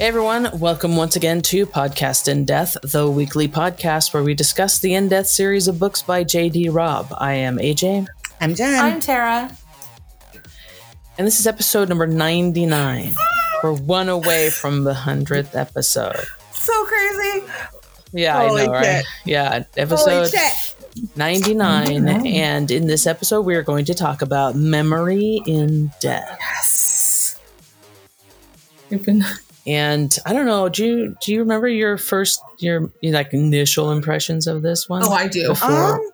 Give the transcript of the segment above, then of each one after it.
Hey everyone, welcome once again to Podcast in Death, the weekly podcast where we discuss the in death series of books by J.D. Robb. I am AJ. I'm Jen. I'm Tara. And this is episode number 99. We're one away from the 100th episode. So crazy. Yeah, Holy I know, right? Yeah, episode Holy shit. 99. And in this episode, we are going to talk about memory in death. Yes. You've been And I don't know, do you do you remember your first your, your like initial impressions of this one? Oh, I do. Before? Um,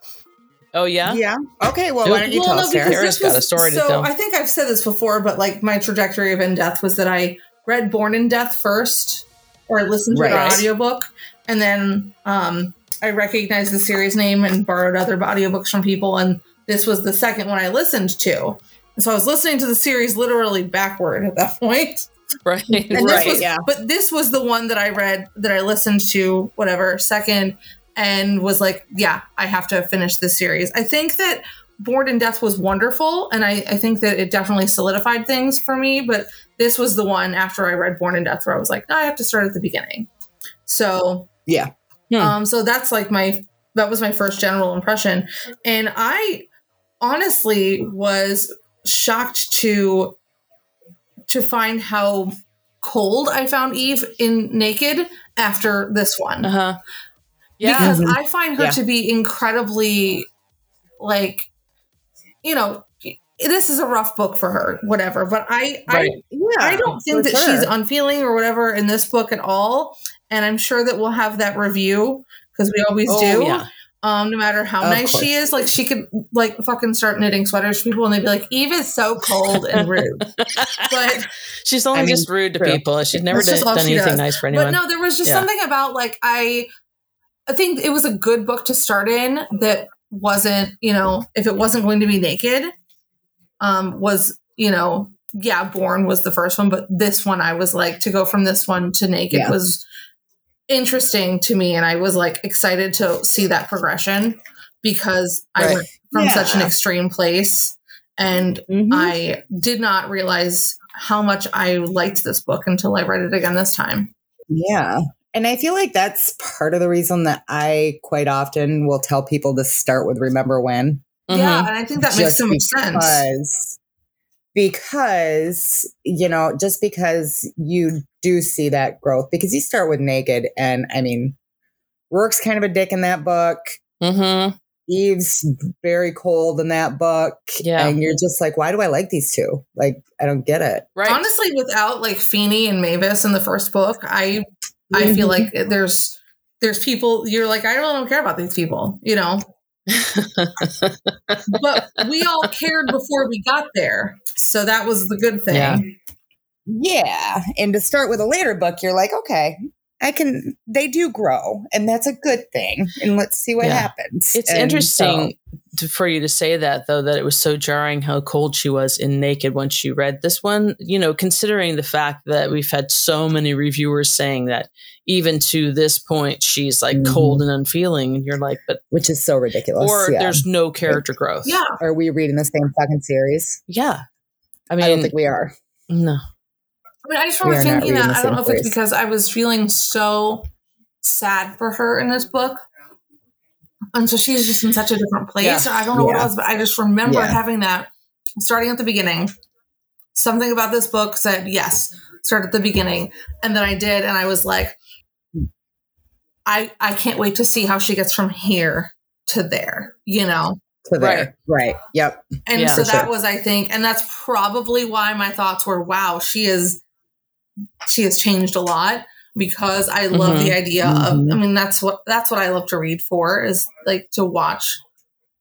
oh yeah? yeah. Okay, well, why don't you well, tell no, us, Sarah? because Sarah's was, got a story to so tell. I think I've said this before, but like my trajectory of In Death was that I read Born in Death first, or listened to Right. an audiobook, and then um, I recognized the series name and borrowed other audiobooks from people, and this was the second one I listened to. And so I was listening to the series literally backward at that point. Right. And right. was, yeah. But this was the one that I read that I listened to, whatever, second, and was like, yeah, I have to finish this series. I think that Born in Death was wonderful, and I, I think that it definitely solidified things for me. But this was the one after I read Born in Death where I was like, no, I have to start at the beginning. So Yeah. Hmm. um, so that's like my that was my first general impression, and I honestly was shocked to to find how cold I found Eve in Naked after this one Uh-huh. Yeah. because Mhm. I find her Yeah. to be incredibly like you know this is a rough book for her whatever but I Right. I Yeah. I don't think that sure. she's unfeeling or whatever in this book at all. And I'm sure that we'll have that review because we always Oh, do. yeah. Um, no matter how Of nice course. she is, like she could like fucking start knitting sweaters for people and they'd be like, Eve is so cold and rude. but She's only I mean, just rude to true. people. She's never That's done, just done she anything does. nice for anyone. but no, there was just Yeah. something about like I I think it was a good book to start in that wasn't, you know, if it wasn't going to be naked, um, was, you know, yeah, Born was the first one, but this one I was like to go from this one to naked Yeah. was interesting to me and I was like excited to see that progression because I went from such an extreme place and Mhm. I did not realize how much I liked this book until I read it again this time. Yeah. And I feel like that's part of the reason that I quite often will tell people to start with Remember When. Mhm. Yeah, and I think that makes so much sense. because, Because, you know, just because you do see that growth, because you start with Naked, and I mean, Roarke's kind of a dick in that book. Mhm. Eve's very cold in that book. Yeah. And you're just like, why do I like these two? Like, I don't get it. Right. Honestly, without like Feeney and Mavis in the first book, I I feel like there's there's people you're like I really don't care about these people, you know. But we all cared before we got there, so that was the good thing. Yeah. Yeah. And to start with a later book, you're like, okay, I can, they do grow, and that's a good thing. And let's see what Yeah. happens. It's And interesting to, for you to say that, though, that it was so jarring how cold she was in Naked once she read this one. You know, considering the fact that we've had so many reviewers saying that even to this point, she's like Mhm. cold and unfeeling. And you're like, but, which is so ridiculous. or yeah. there's no character growth. Yeah. Are we reading the same fucking series? Yeah. I mean, I, don't think we are. no. I mean, I just We remember are thinking that. I don't know if it's because I was feeling so sad for her in this book. And so she's just in such a different place. Yeah. Or I don't know what Yeah. it was, but I just remember Yeah. having that starting at the beginning. Something about this book said, yes, start at the beginning. And then I did, and I was like, I I can't wait to see how she gets from here to there, you know? To there. Right. Yep. And Yeah. so that sure. was, I think, and that's probably why my thoughts were, wow, she is, she has changed a lot because I love Mhm. the idea Mhm. of, I mean, that's what, that's what I love to read for is like to watch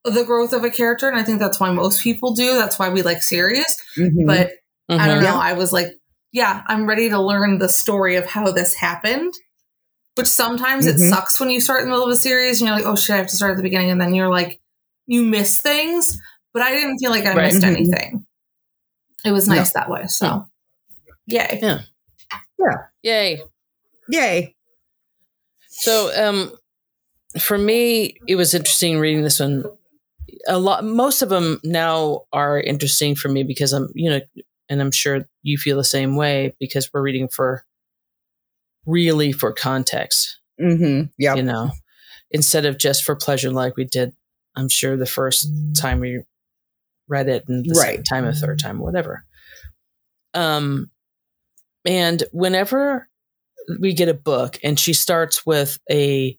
the growth of a character. And I think that's why most people do. That's why we like series. Mhm. But I don't Mhm. know. I was like, yeah, I'm ready to learn the story of how this happened. Which sometimes it Mhm. sucks when you start in the middle of a series and you're like, oh shit, I have to start at the beginning. And then you're like, you miss things. But I didn't feel like I Right. missed Mhm. anything. It was nice that way. So, yay. Yay. Yay. So, um, for me, it was interesting reading this one. A lot, most of them now are interesting for me because I'm, you know, and I'm sure you feel the same way because we're reading for really for context, Mm-hmm. Yeah. you know, instead of just for pleasure like we did, I'm sure the first time we read it and the Right. second time, a third time, whatever. Um, and whenever we get a book and she starts with a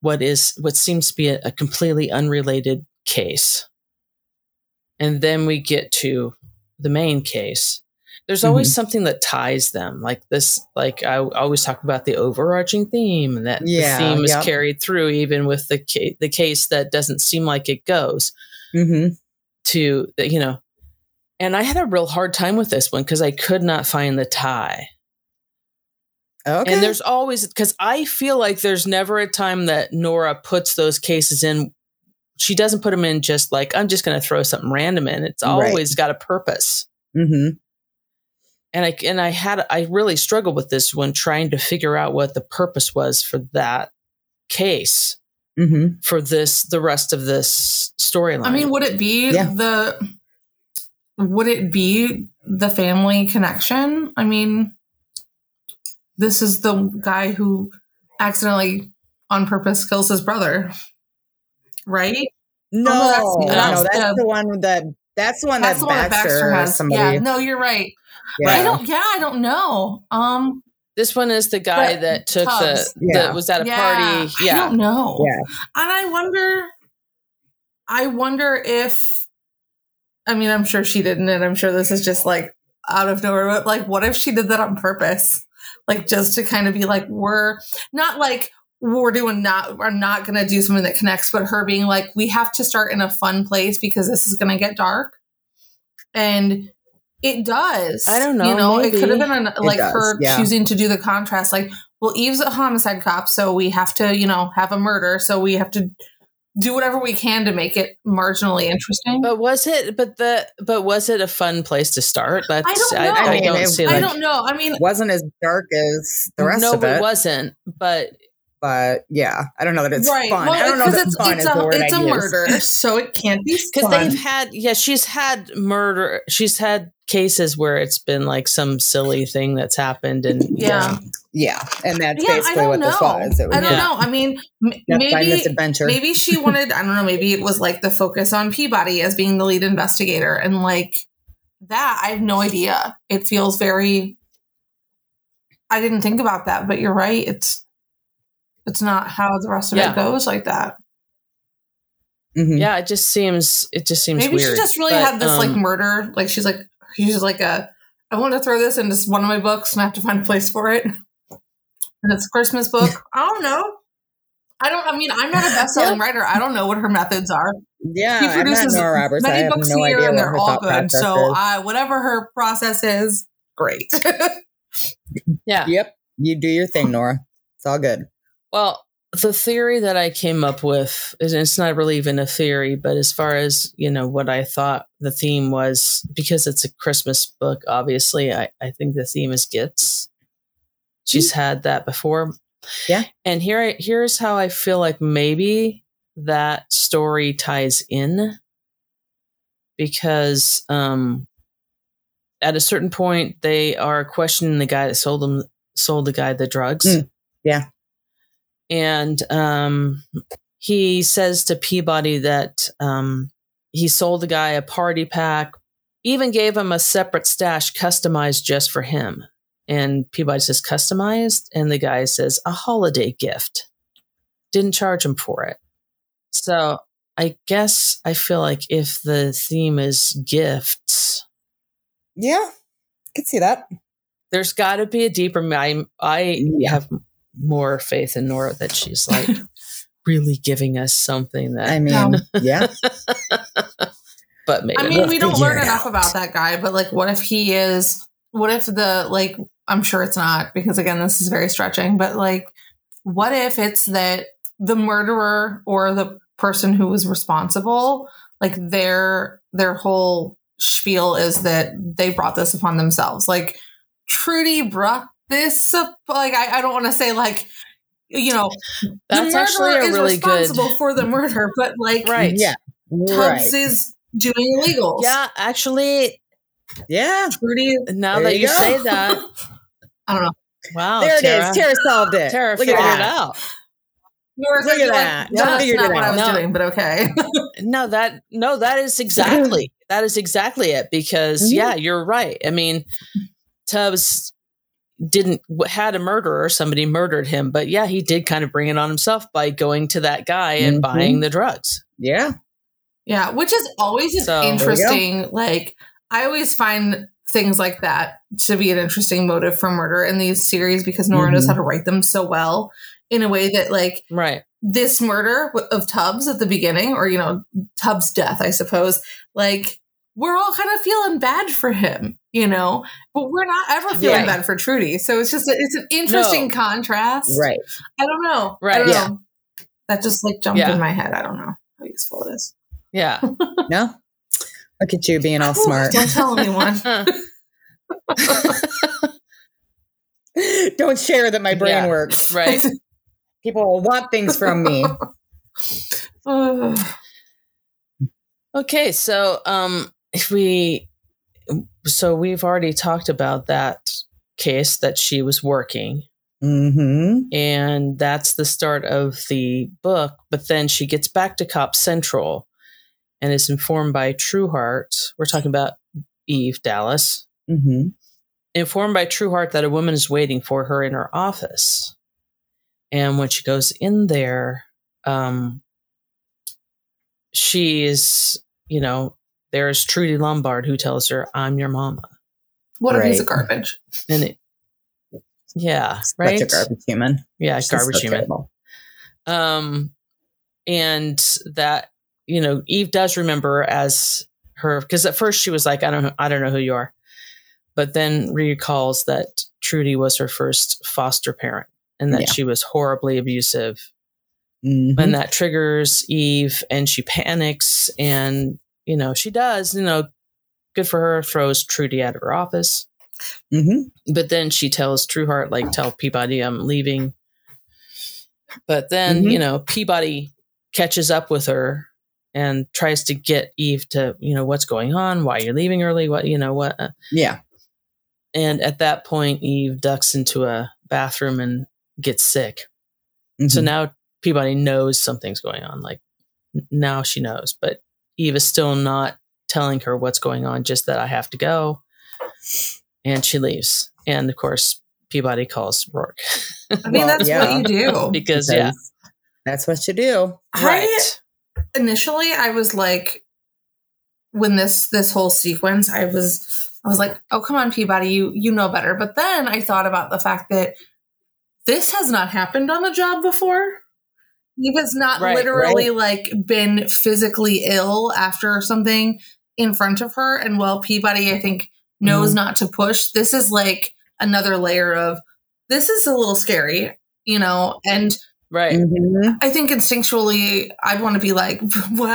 what is what seems to be a, a completely unrelated case and then we get to the main case there's always Mm-hmm. something that ties them like this like i always talk about the overarching theme and that Yeah, the theme is yep. carried through even with the ca- the case that doesn't seem like it goes Mm-hmm. to you know and i had a real hard time with this one because i could not find the tie Okay. and there's always because I feel like there's never a time that Nora puts those cases in. She doesn't put them in just like I'm just going to throw something random in. It's Right. always got a purpose. mm-hmm. And I and I had I really struggled with this one trying to figure out what the purpose was for that case Mm-hmm. for this the rest of this storyline. I mean, would it be Yeah. the would it be the family connection? I mean, this is the guy who accidentally on purpose kills his brother. Right? No, Oh, that's- no, that's that's, the- the one that that's the one That's that the one Baxter, Baxter has. somebody. Yeah, no, you're right. Yeah. I don't yeah, I don't know. Um this one is the guy that took Tubbs. the Yeah. that was at a yeah, party. Yeah, I don't know. Yeah. And I wonder I wonder if I mean, I'm sure she didn't, and I'm sure this is just like out of nowhere, but like what if she did that on purpose? Like just to kind of be like, we're not like we're doing not we're not gonna do something that connects, but her being like, we have to start in a fun place because this is gonna get dark. And it does. I don't know, You know, it could have been an, like her yeah. choosing to do the contrast. Like, well, Eve's a homicide cop, so we have to, you know, have a murder, so we have to do whatever we can to make it marginally interesting. But was it? But the but was it a fun place to start? That's I don't I, know. I, I mean, don't it- see I like don't know. I mean, wasn't as dark as the rest no, of it. it wasn't. But but yeah, I don't know that it's right? fun. Well, I don't know because that it's fun it's is the a word it's I a use. murder, so it can't be because they've had yeah, she's had murder. She's had cases where it's been like some silly thing that's happened, and Yeah. Yeah, and that's yeah, I basically don't what know. this was. It was I don't Yeah. know. I mean, m- Death by maybe maybe she wanted. I don't know. Maybe it was like the focus on Peabody as being the lead investigator, and like that. I have no idea. It feels very. I didn't think about that, but you're right. It's it's not how the rest of Yeah. it goes like that. Mhm. yeah, it just seems it just seems Maybe weird. she just really But, had this like um, murder. Like she's like she's like a. I want to throw this into one of my books, and I have to find a place for it. And it's a Christmas book. I don't know. I don't. I mean, I'm not a best-selling writer. I don't know what her methods are. Yeah, She I'm not produces Nora Roberts. I Many have books no a year, and they're all good. So, is. uh, whatever her process is, great. yeah. Yep, you do your thing, Nora. It's all good. Well, the theory that I came up with is it's not really even a theory, but as far as you know, what I thought the theme was because it's a Christmas book. Obviously, I I think the theme is gifts. She's had that before. Yeah. And here, I, here's how I feel like maybe that story ties in because um, at a certain point they are questioning the guy that sold them sold the guy the drugs. Mm, yeah. And um, he says to Peabody that um, he sold the guy a party pack, even gave him a separate stash customized just for him. And Peabody says, customized? And the guy says, a holiday gift. Didn't charge him for it. So I guess I feel like if the theme is gifts, Yeah, I could see that. there's got to be a deeper. I, I Yeah. have more faith in Nora that she's like really giving us something that. I mean, um, yeah, but maybe I mean, We'll don't learn enough out. about that guy, but like, what if he is? What if the like? I'm sure it's not because again, this is very stretching. But like, what if it's that the murderer or the person who was responsible, like their their whole spiel is that they brought this upon themselves. Like Trudy brought this. Like I, I don't want to say like. You know, That's the actually murderer a is really good- responsible for the murder, but like Right. yeah, Tubbs right. is doing illegals. yeah, actually, Yeah, Trudy now There that you you say that, I don't know. Wow. there Tara. it is. Tara solved it. Tara Look figured at it that. out. Look at like, that. No, that's Figured not it what I was No. doing, but okay. No, that no, that is exactly that is exactly it. Because Mhm. yeah, you're right. I mean, Tubbs didn't had a murderer, somebody murdered him, but yeah, he did kind of bring it on himself by going to that guy and Mhm. buying the drugs. Yeah. Yeah, which is always an So- There we go. interesting. Like, I always find things like that to be an interesting motive for murder in these series because Nora knows Mhm. how to write them so well in a way that, like, Right. this murder of Tubbs at the beginning, or, you know, Tubbs' death, I suppose, like, we're all kind of feeling bad for him, you know, but we're not ever feeling Right. bad for Trudy. So it's just, it's an interesting No. contrast. Right. I don't know. Right. don't Yeah. know. That just like jumped Yeah. in my head. I don't know how useful it is. Yeah. No. Look at you being all smart. Don't tell anyone. Don't share that my brain Yeah. works. right. People will want things from me. Okay, so um if we so we've already talked about that case that she was working Mm-hmm. and that's the start of the book, but then she gets back to Cop Central and is informed by Trueheart. We're talking about Eve Dallas. Mm-hmm. Informed by Trueheart that a woman is waiting for her in her office. And when she goes in there, um, she's, you know, there's Trudy Lombard who tells her, I'm your mama. What a piece of garbage. And it, yeah, right. Such a garbage human. Yeah, She's garbage so human. terrible. Um, and that you know, Eve does remember as her because at first she was like, I don't, know, I don't know who you are, but then recalls that Trudy was her first foster parent and that Yeah. she was horribly abusive, Mhm. and that triggers Eve, and she panics, and you know, she does, you know, good for her, throws Trudy out of her office. Mhm. but then she tells Trueheart, like, tell Peabody I'm leaving. But then, Mhm. you know, Peabody catches up with her and tries to get Eve to, you know, what's going on, why you're leaving early, what, you know, what. uh, Yeah. And at that point, Eve ducks into a bathroom and gets sick. So Mhm. now Peabody knows something's going on. Like, now she knows, but Eve is still not telling her what's going on, just that I have to go. And she leaves. And of course, Peabody calls Roarke I mean, Well, that's yeah. what you do. because, yeah, That's what you do. I right. initially I was like when this this whole sequence I was I was like, "Oh, come on Peabody, you you know better." But then I thought about the fact that this has not happened on the job before. Eve has not Right, literally like been physically ill after something in front of her and while Peabody I think knows Mhm. not to push, this is like another layer of this is a little scary, you know, and Right. Mhm. I think instinctually, I'd want to be like, "What?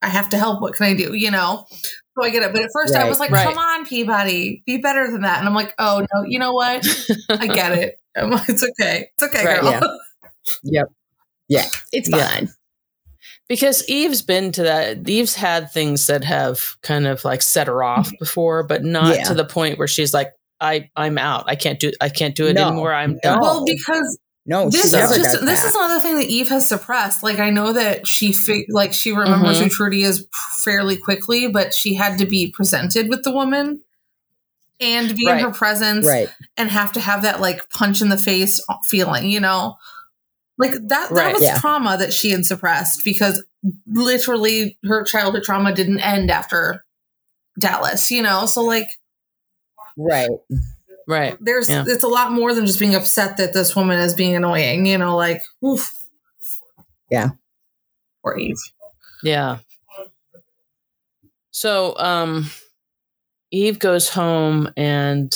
I have to help. What can I do?" You know. So I get it, but at first I was like, right. "Come on, Peabody, be better than that." And I'm like, "Oh no, you know what? I get it. It's okay. It's okay, Right, girl." yeah. Yep. Yeah. It's Yeah. fine. because Eve's been to that. Eve's had things that have kind of like set her off before, but not Yeah. to the point where she's like, I, I'm out. I can't do, I can't do it No, anymore. I'm done. Well, because No, this is just this that. is another thing that Eve has suppressed. Like I know that she fi- like she remembers Mhm. who Trudy is fairly quickly, but she had to be presented with the woman and be Right. in her presence right. and have to have that like punch in the face feeling, you know? Like that that Right, was yeah. trauma that she had suppressed because literally her childhood trauma didn't end after Dallas, you know? So like Right. right. there's Yeah. it's a lot more than just being upset that this woman is being annoying, you know, like oof. Yeah. Or Eve. Yeah. So, um, Eve goes home and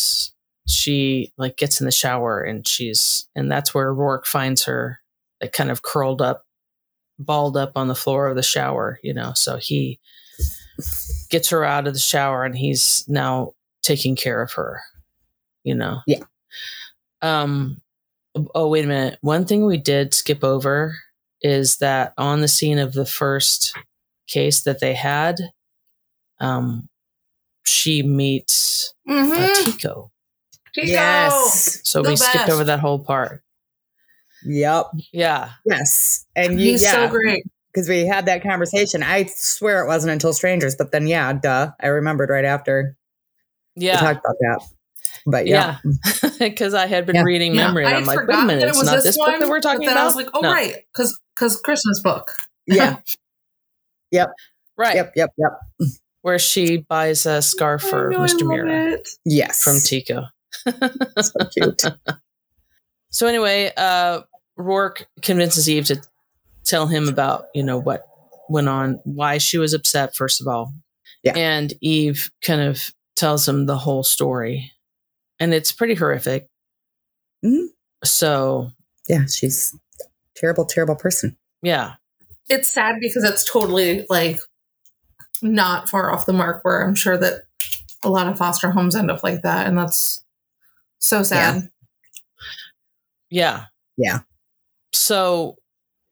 she like gets in the shower and she's, and that's where Roarke finds her like kind of curled up, balled up on the floor of the shower, you know. So he gets her out of the shower and he's now taking care of her, you know. Yeah. Um, oh, wait a minute. One thing we did skip over is that on the scene of the first case that they had, um, she meets uh, Mhm. Tiko. Tiko! Yes. So The we skipped over that whole part. Yep. Yeah. Yes. And you, He's yeah, so great. because we had that conversation. I swear it wasn't until strangers, but then yeah, duh. I remembered right after we Yeah. talked about that. But yeah, Yeah. Because I had been Yeah. reading Yeah, memory and I I'm like, wait a minute, that it it's was not this this book one, that we're talking about. I was like, oh No. right, because because Christmas book. yeah, Yep. Right. yep, yep, yep. Where she buys a scarf for I know, I Mr. love Mira it. Yes, from Tiko. so cute. So anyway, uh, Roarke convinces Eve to tell him about, you know, what went on, why she was upset, first of all. Yeah. And Eve kind of tells him the whole story. And it's pretty horrific. Mhm. So, Yeah, she's a terrible, terrible person. yeah. It's sad because it's totally like not far off the mark. Where I'm sure that a lot of foster homes end up like that, and that's so sad. Yeah. Yeah. Yeah. So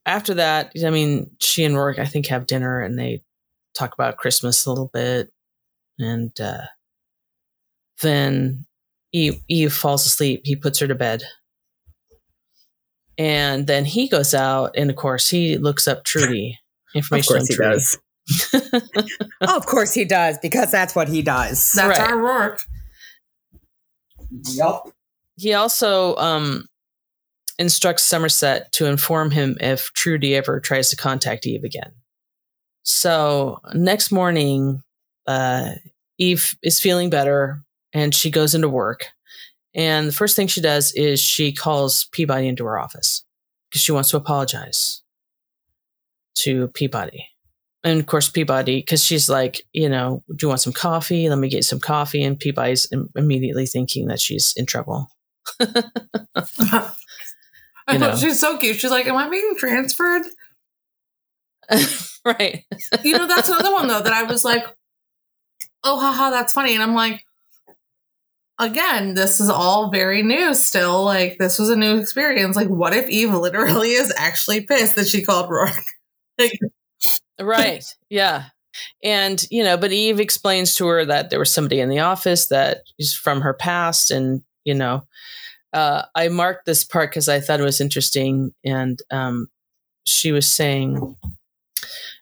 after that, I mean, she and Roarke, I think, have dinner and they talk about Christmas a little bit. And uh, then Eve, Eve falls asleep. He puts her to bed. And then he goes out, and of course, he looks up Trudy. Information Of course on he Trudy. does. of course he does, because that's what he does. That's Right. our Roarke. Yep. he also um, instructs Somerset to inform him if Trudy ever tries to contact Eve again. So next morning, uh, Eve is feeling better and she goes into work. And the first thing she does is she calls Peabody into her office because she wants to apologize to Peabody. And of course, Peabody, because she's like, you know, do you want some coffee? Let me get some coffee. And Peabody's im- immediately thinking that she's in trouble. I know. She's so cute. She's like, Am I being transferred? right. You know, that's another one though that I was like, Oh haha, that's funny. And I'm like, again, this is all very new still. Like this was a new experience. Like, what if Eve literally is actually pissed that she called Roarke? Like, Right. Yeah. And, you know, but Eve explains to her that there was somebody in the office that is from her past. And, you know, uh, I marked this part because I thought it was interesting. And um, she was saying,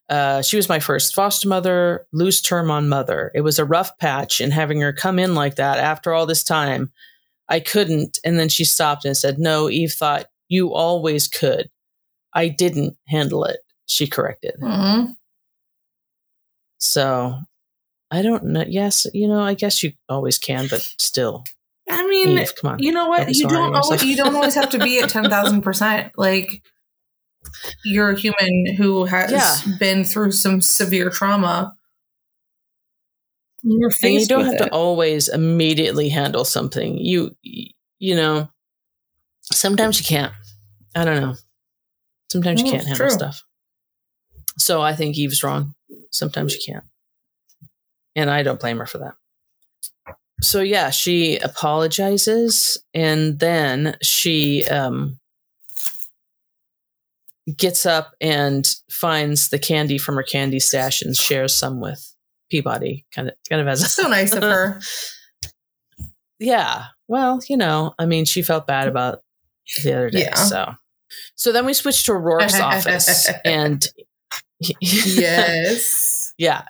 uh, she was my first foster mother, loose term on mother. It was a rough patch, and having her come in like that after all this time, I couldn't. And then she stopped and said, No, Eve thought you always could. I didn't handle it, she corrected. mhm. So I don't know. Yes, you know, I guess you always can, but still, I mean, Eve, come on. you know Don't what? You don't always, you don't always have to be at ten thousand percent. Like you're a human who has Yeah. been through some severe trauma. You're and you don't have to always immediately handle something. You, you know, sometimes you can't. I don't know. Sometimes you can't handle true. stuff. So I think Eve's wrong. Sometimes you can't. And I don't blame her for that. So yeah, she apologizes and then she um gets up and finds the candy from her candy stash and shares some with Peabody, kind of kind of as a So nice of her. yeah. Well, you know, I mean, she felt bad about the other day. Yeah. So, so then we switched to Roarke's office, and yes, yeah,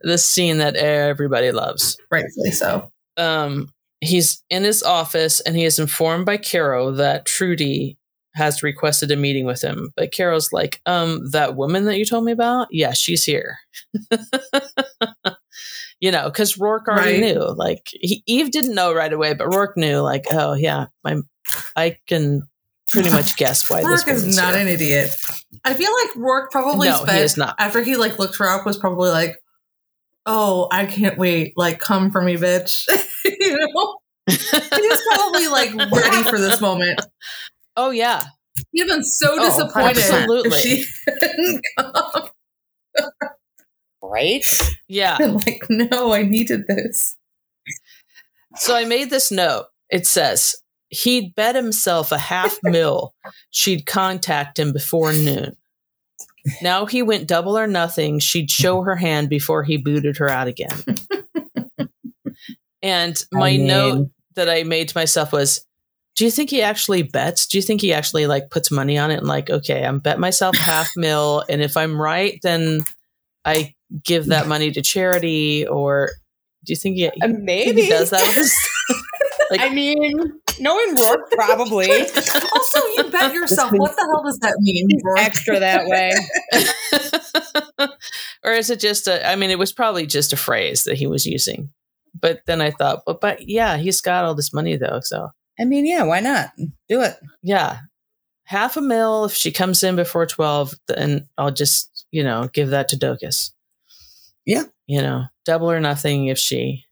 the scene that everybody loves. rightfully so. Um, he's in his office, and he is informed by Caro that Trudy has requested a meeting with him. But Caro's like, um, that woman that you told me about, yeah, she's here. you know, because Roarke already Right. knew. Like he, Eve didn't know right away, but Roarke knew. Like, oh yeah, my, I can pretty much guess why this Roarke is not here. an idiot. I feel like Roarke probably No, he spent is not. after he like looked her up was probably like, "Oh, I can't wait! Like, come for me, bitch!" you know, he was probably like ready for this moment. oh yeah, He'd been so Oh, disappointed absolutely. if she hadn't come. Right? yeah. I'm like, no, I needed this. So I made this note. It says he'd bet himself a half mil she'd contact him before noon. Now he went double or nothing. She'd show her hand before he booted her out again. and my I mean, note that I made to myself was do you think he actually bets? Do you think he actually like puts money on it and like, okay, I'm bet myself half mil, and if I'm right, then I give that money to charity, or do you think he, Uh, maybe he does that with his? Like- I mean, knowing Roarke, probably also, you bet yourself. What the hell does that mean? Roarke? extra that way. or is it just a? I mean, it was probably just a phrase that he was using. But then I thought, but but yeah, he's got all this money though, so I mean, yeah, why not do it? yeah, half a mil if she comes in before twelve, then I'll just you know give that to Dochas. Yeah. you know, double or nothing if she,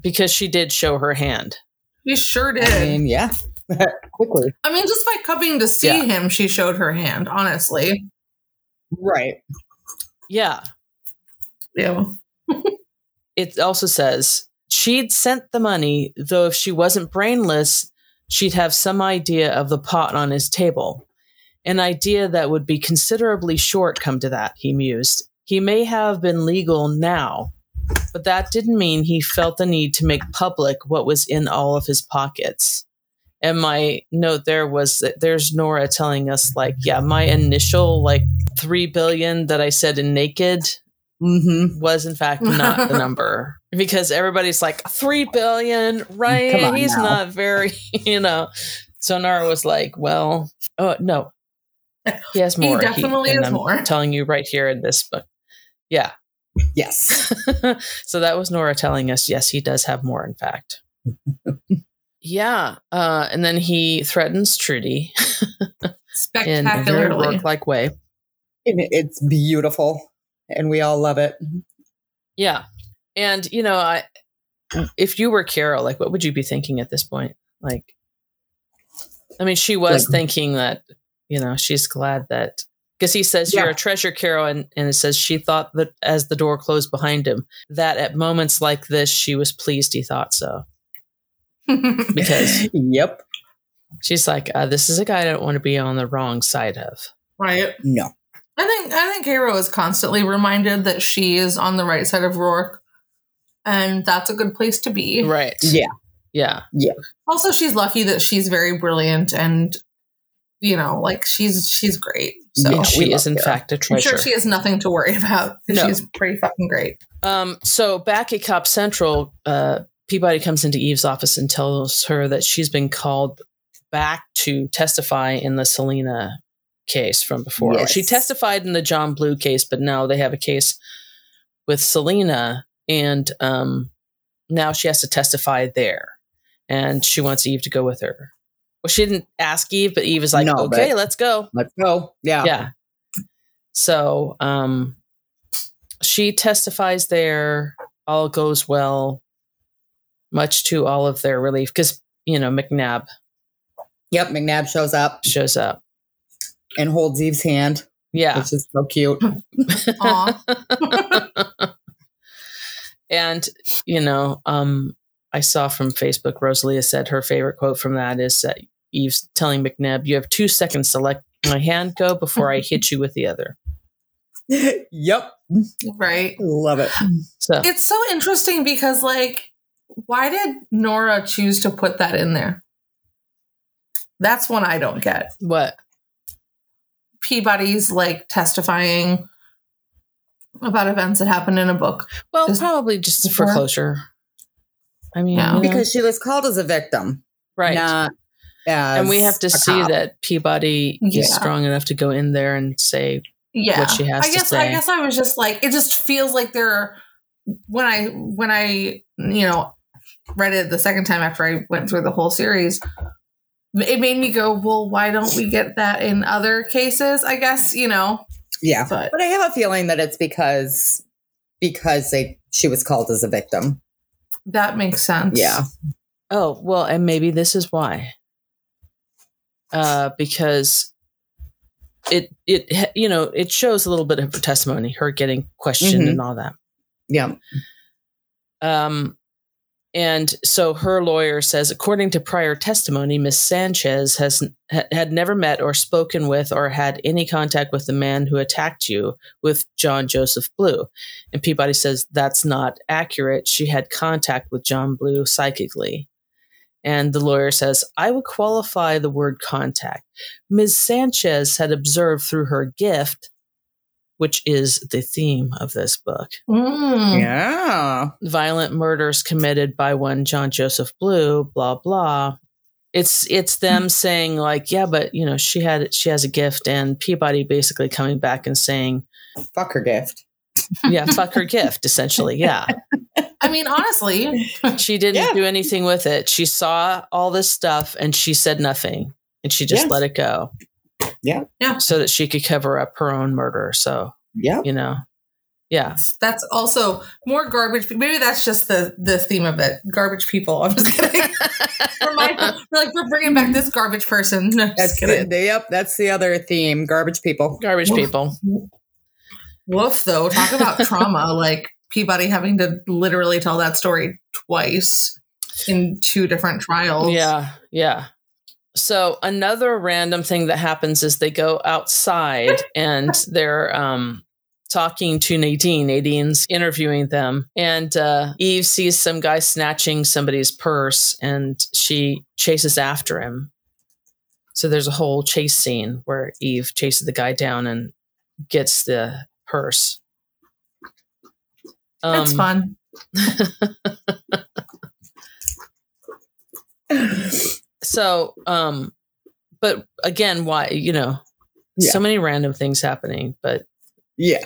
because she did show her hand. He sure did. I mean, yeah, quickly, I mean, just by coming to see Yeah. him, she showed her hand. Honestly, right? Yeah, yeah. it also says she'd sent the money, though if she wasn't brainless, she'd have some idea of the pot on his table. An idea that would be considerably short, come to that, he mused. He may have been legal now, but that didn't mean he felt the need to make public what was in all of his pockets. And my note there was that there's Nora telling us, like, yeah, my initial, like, three billion that I said in Naked Mm-hmm. was in fact not the number because everybody's like three billion, right? He's now. not very, you know. So Nara was like, "Well, oh no, he has more. He definitely and has I'm more. Telling you right here in this book, yeah. Yes. so that was Nora telling us, yes, he does have more. In fact, yeah. Uh, and then he threatens Trudy in a very Spectacularly. Roarke-like way. It's beautiful, and we all love it. Yeah. And you know, I if you were Carol, like what would you be thinking at this point? Like I mean, she was Like- thinking that, you know, she's glad that because he says Yeah. you're a treasure, Carol, and, and it says she thought that as the door closed behind him, that at moments like this she was pleased he thought so. Because Yep. she's like, uh, this is a guy I don't want to be on the wrong side of. right. No. I think I think Hero is constantly reminded that she is on the right side of Roarke, and that's a good place to be. Right. Yeah. Yeah. Yeah. Also, she's lucky that she's very brilliant and you know, like she's she's great. So Yeah. she is in Carol. fact a I'm treasure. sure she has nothing to worry about. No. She's pretty fucking great. Um, so back at Cop Central, uh, Peabody comes into Eve's office and tells her that she's been called back to testify in the Celina case from before. Yes. She testified in the John Blue case, but now they have a case with Celina, and um, now she has to testify there, and she wants Eve to go with her. Well, she didn't ask Eve, but Eve is like, No, "Okay, let's go." Let's go. Yeah. yeah. So um she testifies there, all goes well, much to all of their relief, because you know, McNab Yep. McNab shows up shows up. And holds Eve's hand, Yeah. which is so cute. Aw. and, you know, um, I saw from Facebook, Rosalia said her favorite quote from that is that Eve's telling McNab, You have two seconds to let my hand go before I hit you with the other. yep. right. Love it. So It's so interesting because like why did Nora choose to put that in there? That's one I don't get. what? Peabody's like testifying about events that happened in a book. Well, Just- probably just for Or- closure. I mean, Yeah. Because she was called as a victim, right. not as and we have to see cop. that Peabody Yeah. is strong enough to go in there and say, Yeah. What she has I to guess I guess I was just like it just feels like there when I when I you know read it the second time after I went through the whole series it made me go, well, why don't we get that in other cases? I guess, you know, Yeah. but But I have a feeling that it's because because they she was called as a victim. that makes sense. Yeah. oh, well, and maybe this is why. Uh, because it, it, you know, it shows a little bit of her testimony, her getting questioned Mhm. and all that. Yeah. Um, and so her lawyer says, according to prior testimony, Miss Sanchez has ha- had never met or spoken with or had any contact with the man who attacked you with John Joseph Blue. And Peabody says that's not accurate. She had contact with John Blue psychically. And the lawyer says, I would qualify the word contact. Ms. Sanchez had observed through her gift, which is the theme of this book, Mm. Yeah. violent murders committed by one John Joseph Blue, blah blah. It's it's them saying like, yeah, but you know, she had she has a gift, and Peabody basically coming back and saying, Fuck her gift. yeah, fuck her gift, essentially, yeah. I mean, honestly, She didn't Yeah. do anything with it. She saw all this stuff and she said nothing, and she just Yeah. let it go. Yeah. Yeah. so that she could cover up her own murder. So yeah. you know, yeah, that's, that's also more garbage. Maybe that's just the the theme of it. Garbage people. I'm just kidding. Remind, we're like we're bringing back this garbage person. No, just That's kidding. the, yep. That's the other theme. Garbage people. garbage Woof. people. Woof, though. Talk about trauma. Like Peabody having to literally tell that story twice in two different trials. Yeah, yeah. So another random thing that happens is they go outside and they're um talking to Nadine. Nadine's interviewing them, and uh, Eve sees some guy snatching somebody's purse, and she chases after him. So there's a whole chase scene where Eve chases the guy down and gets the purse. Um, fun. so um but again why you know Yeah. so many random things happening but Yeah.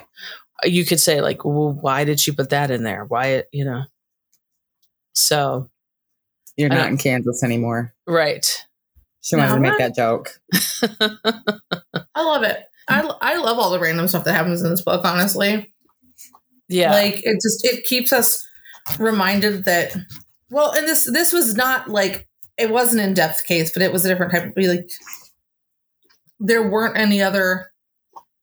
you could say like well why did she put that in there why you know so You're not in Kansas anymore. right She wanted No, to make what? that joke. I love it. I, I love all the random stuff that happens in this book, honestly. yeah Like it just it keeps us reminded that well, and this this was not like it was an in-depth case, but it was a different type of like there weren't any other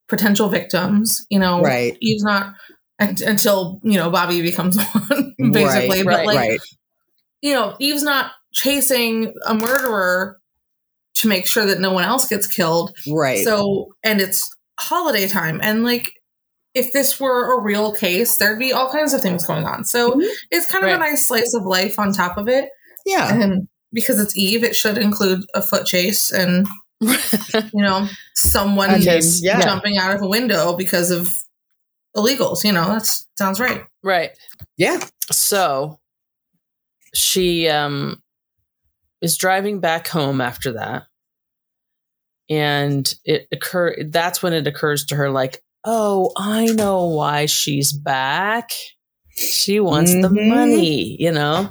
potential victims, you know. Right. Eve's not until, you know, Bobby becomes one, basically. Right, but right, like right. you know, Eve's not chasing a murderer to make sure that no one else gets killed. Right. So, and it's holiday time. And like, if this were a real case, there'd be all kinds of things going on. So Mhm. it's kind of a nice slice of life on top of it. yeah. And because it's Eve, it should include a foot chase and, you know, someone I mean, yeah. jumping out of a window because of illegals. You know, that sounds right. right Yeah. so she um is driving back home after that and it occur that's when it occurs to her like oh i know why she's back she wants the Mhm. money you know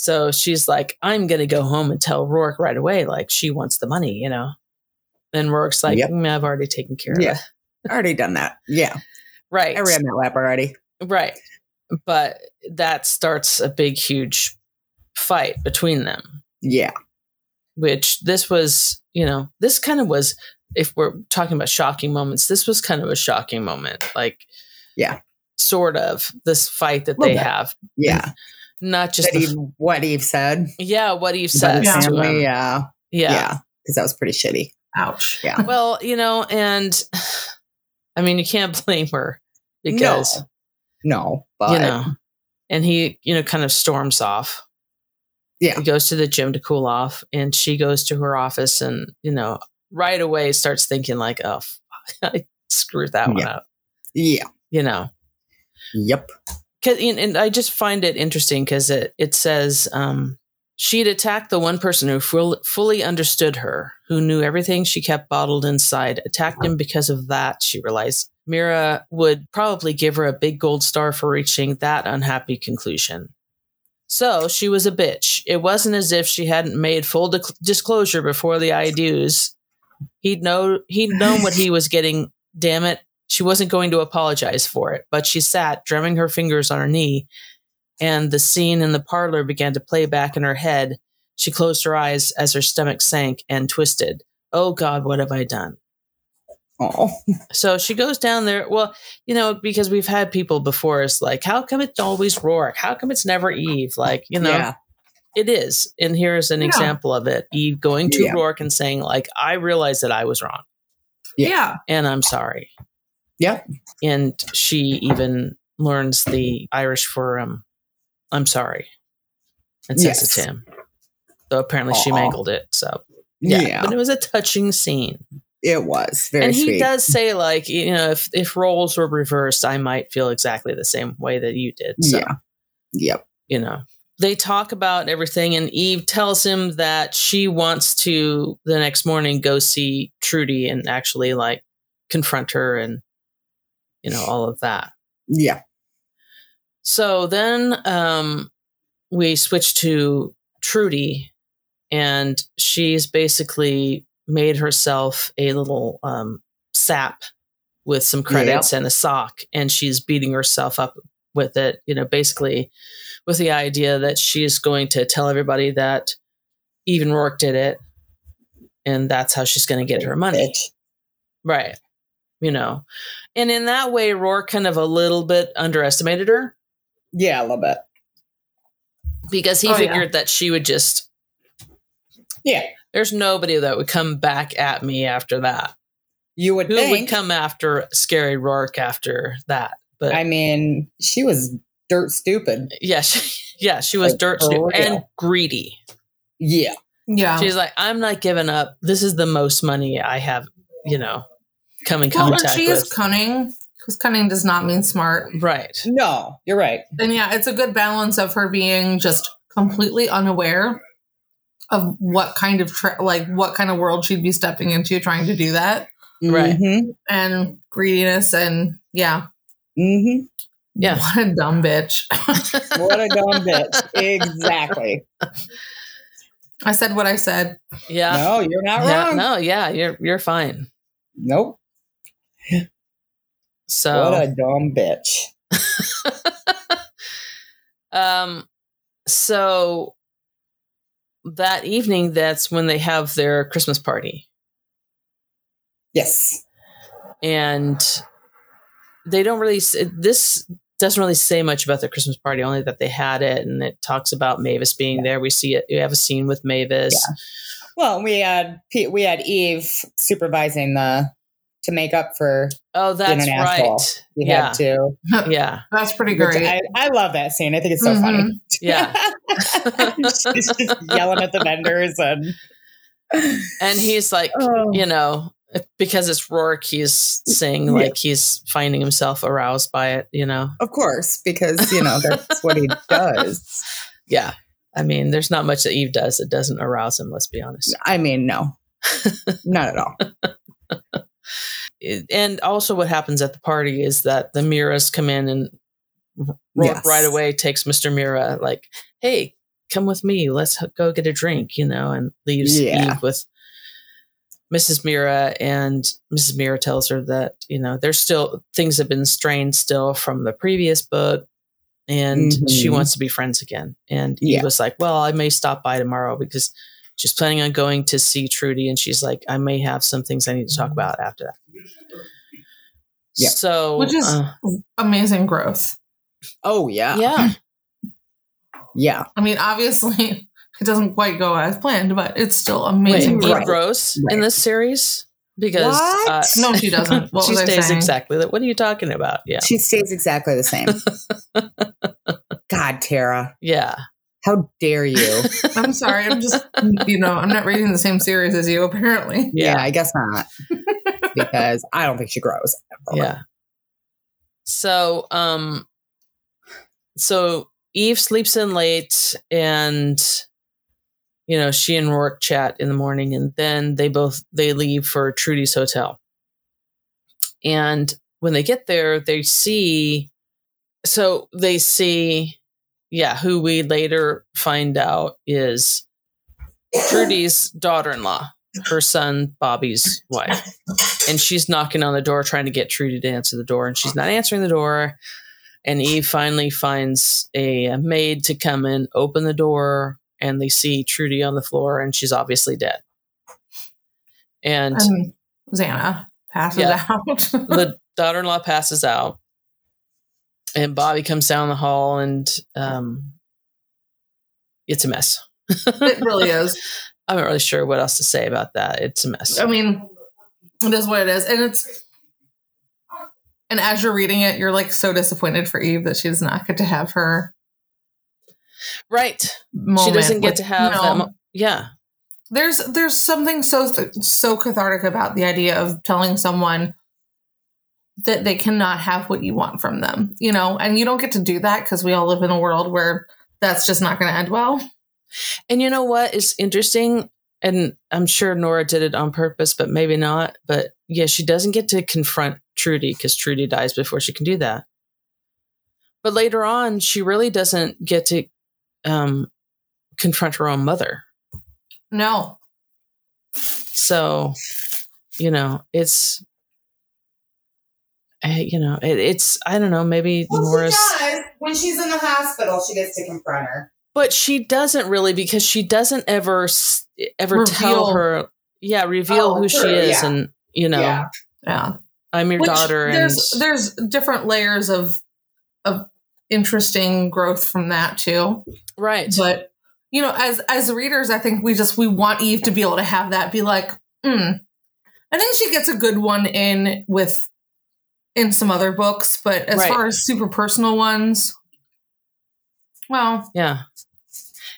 so she's like i'm gonna go home and tell roarke right away like she wants the money you know and roarke's like Yep. "Mm, i've already taken care Yeah. of it Already done that. Yeah. right I ran that lap already. Right. But that starts a big, huge fight between them, Yeah. which this was, you know, this kind of was, if we're talking about shocking moments, this was kind of a shocking moment. Like, Yeah. Sort of this fight that they bit. have. Yeah. Not just, the, Eve, what Eve said. yeah, what Eve said. says his to family, him. Uh, yeah. Yeah. Yeah. Because that was pretty shitty. Ouch. Yeah. Well, you know, and I mean, you can't blame her because, No. No. But you know, and he, you know, kind of storms off. Yeah. He goes to the gym to cool off, and she goes to her office and, you know, right away starts thinking, like, oh, I screwed that one Yeah. up, yeah. you know. Yep. 'Cause- and, I just find it interesting because it, it says um, she'd attacked the one person who full, fully understood her, who knew everything she kept bottled inside, attacked him because of that, she realized. Mira would probably give her a big gold star for reaching that unhappy conclusion. So she was a bitch. It wasn't as if she hadn't made full disclosure before the IDs. He'd know he'd known what he was getting. Damn it, she wasn't going to apologize for it. But she sat, drumming her fingers on her knee, and the scene in the parlor began to play back in her head. She closed her eyes as her stomach sank and twisted. Oh God, what have I done? Oh. So she goes down there. Well, you know, because we've had people before. It's like, how come it's always Rourke? How come it's never Eve? Like, you know, Yeah. it is. And here's an Yeah. example of it: Eve going to Yeah. Rourke and saying, like, I realize that I was wrong, Yeah. yeah. and I'm sorry. Yep. And she even learns the Irish for um, I'm sorry, and says Yes. it to him. Though apparently she mangled it. So yeah, Yeah, but it was a touching scene. it was very and he sweet. does say like you know if if roles were reversed, I might feel exactly the same way that you did. So Yeah. Yep. you know they talk about everything and eve tells him that she wants to the next morning go see trudy and actually like confront her and you know all of that Yeah. so then um we switch to trudy and she's basically made herself a little um sap with some credits and a sock and she's beating herself up with it you know basically with the idea that she's going to tell everybody that even roarke did it and that's how she's going to get her money Bitch. right you know and in that way roarke kind of a little bit underestimated her Yeah, a little bit. because he Oh, yeah. figured that she would just Yeah. there's nobody that would come back at me after that You would who think. would come after scary roarke after that but I mean, she was dirt stupid. yeah she, yeah she was Like, dirt stupid real. and greedy Yeah. Yeah. she's like i'm not giving up this is the most money i have you know come in well, and contact she is with cunning because cunning does not mean smart. right No, you're right. And yeah, it's a good balance of her being just completely unaware of what kind of tra- like what kind of world she'd be stepping into trying to do that, Right. hmm and greediness, and yeah, Mm-hmm. Yeah. what a dumb bitch. What a dumb bitch. Exactly. I said what I said. yeah No, you're not yeah wrong. no yeah you're you're fine Nope. So What a dumb bitch. um so that evening that's when they have their christmas party. Yes. and they don't really this doesn't really say much about the christmas party only that they had it and it talks about mavis being there. We see it we have a scene with mavis. Well, we had we had Eve supervising the to make up for oh that's an asshole. right you yeah had to. yeah That's pretty Which great. I, I love that scene. I think it's so Mhm. funny. yeah She's just yelling at the vendors and and he's like oh, you know because it's roarke he's saying Yeah. like he's finding himself aroused by it you know of course, because you know that's what he does. yeah i mean there's not much that eve does that doesn't arouse him let's be honest I mean, no, not at all. It- and also what happens at the party is that the miras come in and Yes. right away takes mr mira like hey come with me let's go get a drink you know and leaves Yeah. eve with mrs mira and mrs mira tells her that you know there's still things have been strained still from the previous book and she Mhm. wants to be friends again and Yeah. eve was like well i may stop by tomorrow because she's planning on going to see trudy and she's like i may have some things i need to talk about after that Yeah. so Which is- uh, Amazing growth. Oh yeah, yeah yeah. I mean, obviously, it doesn't quite go as planned, but it's still amazing Wait, growth. Eve Right. in this series because What? uh, No, she doesn't. What she was stays saying? exactly that. What are you talking about? Yeah, She stays exactly the same. God, Tara, yeah. How dare you? I'm sorry. I'm just, you know, I'm not reading the same series as you, apparently. yeah. Yeah. I guess not, because I don't think she grows. ever. Yeah. So, um, so Eve sleeps in late, and you know she and Roarke chat in the morning, and then they both they leave for Trudy's hotel. And when they get there, they see, so they see, yeah, who we later find out is Trudy's daughter-in-law, her son Bobby's wife and she's knocking on the door trying to get Trudy to answer the door, and she's not answering the door. And Eve finally finds a maid to come in, open the door, and they see Trudy on the floor, and she's obviously dead. And And Zana passes Yeah. out. the daughter-in-law passes out, and Bobby comes down the hall, and um, it's a mess. it really is. I'm not really sure what else to say about that. It's a mess. I mean, it is what it is. And it's, and as you're reading it, you're like so disappointed for Eve that she does not get to have her Right. she doesn't get with- to have no. Mo- yeah, there's there's something so so cathartic about the idea of telling someone that they cannot have what you want from them, you know, and you don't get to do that because we all live in a world where that's just not going to end well. And you know what is interesting? And I'm sure Nora did it on purpose, but maybe not. But yeah, she doesn't get to confront Trudy because Trudy dies before she can do that. But later on, she really doesn't get to um, confront her own mother. No. So, you know, it's, I, you know, it, it's, I don't know, maybe Well, Nora's. she does. When she's in the hospital, she gets to confront her. But she doesn't really because she doesn't ever s- ever tell her, yeah, reveal Oh, who she is, yeah. and you know, Yeah. Yeah. I'm your Which daughter, and there's there's different layers of of interesting growth from that too. right, But you know, as as readers, I think we just we want Eve to be able to have that be like, hmm. I think she gets a good one in with in some other books, but as Right. far as super personal ones, well, yeah,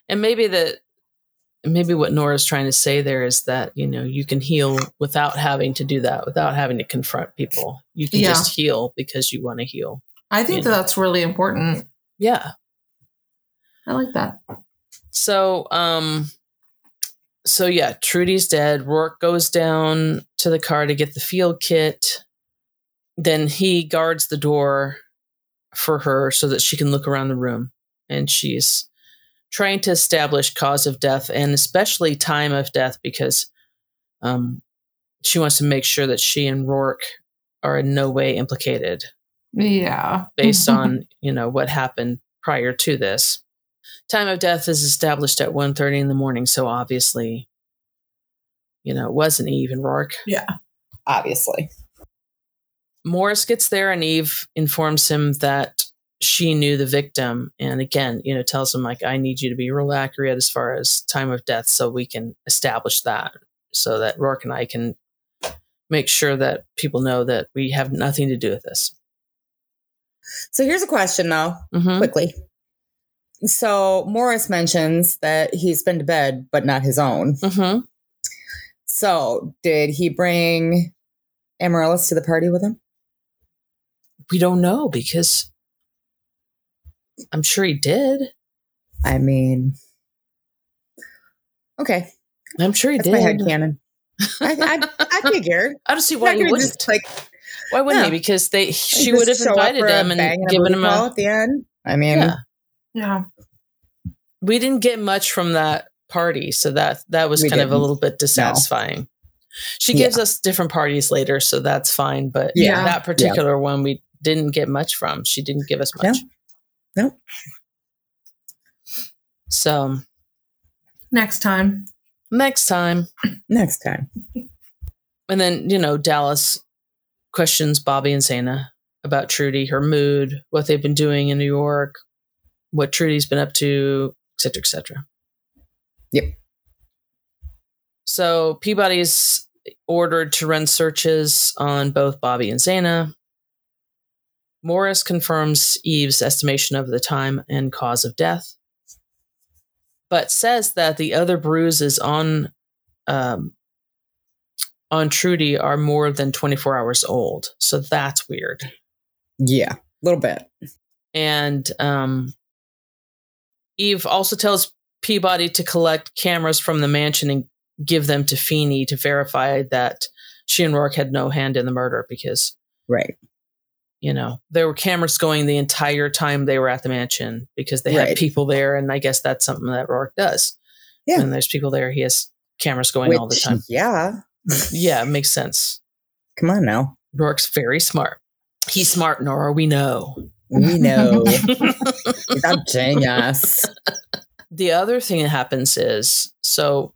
and maybe that, maybe what Nora's trying to say there is that you know you can heal without having to do that, without having to confront people. You can Yeah. just heal because you want to heal. I think that that's really important. Yeah. I like that. So, um, so yeah, Trudy's dead. Roarke goes down to the car to get the field kit. Then he guards the door for her so that she can look around the room. And she's trying to establish cause of death and especially time of death because um, she wants to make sure that she and Roarke are in no way implicated Yeah. based on you know what happened prior to this time of death is established at 1.30 in the morning so obviously you know it wasn't eve and roarke Yeah, Obviously. Morris gets there and eve informs him that she knew the victim and again you know tells him like i need you to be real accurate as far as time of death so we can establish that so that roarke and i can make sure that people know that we have nothing to do with this So here's a question though, Mhm. quickly. So Morris mentions that he's been to bed, but not his own. Mhm. So did he bring Amaryllis to the party with him? We don't know because i'm sure he did I mean, okay, I'm sure he that's did. my head canon. I, I, I figured. I don't see why Not wouldn't. just, like why wouldn't yeah. he? Because they she would have invited for him and bang given booty him call a. at the end. I mean, Yeah, Yeah. we didn't get much from that party, so that that was We kind of a little bit dissatisfying. She Yeah. gives us different parties later, so that's fine. But Yeah. that particular one we didn't get much from. She didn't give us No. much. No. So Next time. next time, next time. and then you know Dallas questions Bobby and Zana about Trudy, her mood, what they've been doing in New York, what Trudy's been up to, et cetera, et cetera. Yep. So Peabody's ordered to run searches on both Bobby and Zana. Morris confirms Eve's estimation of the time and cause of death, but says that the other bruises on um, on Trudy are more than 24 hours old. So that's weird. Yeah, a little bit. And um, Eve also tells Peabody to collect cameras from the mansion and give them to Feeney to verify that she and Roarke had no hand in the murder because, Right. You know, there were cameras going the entire time they were at the mansion because they had people there. And I guess that's something that Roarke does. Yeah. When there's people there, he has cameras going all the time. Yeah. Yeah, it makes sense. Come on now. Roarke's very smart. He's smart, Nora. We know. We know. A genius. the other thing that happens is so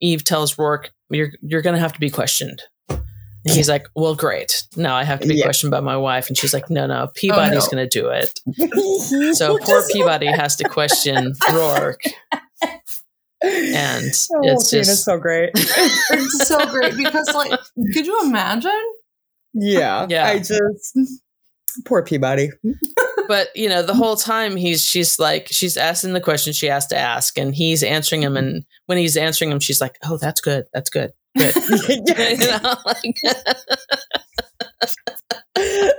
Eve tells Roarke, "You're you're going to have to be questioned." And he's like, "Well, great. Now I have to be Yeah. questioned by my wife." And she's like, "No, no, Peabody's oh, no. going to do it." So poor Peabody has to question Roarke, and Oh, it's Tina's just so great. It's so great because, like, could you imagine? yeah. Yeah. I just poor Peabody. but you know, the whole time he's she's like she's asking the question she has to ask, and he's answering him. And when he's answering him, she's like, "Oh, that's good. That's good. Good." you know, like,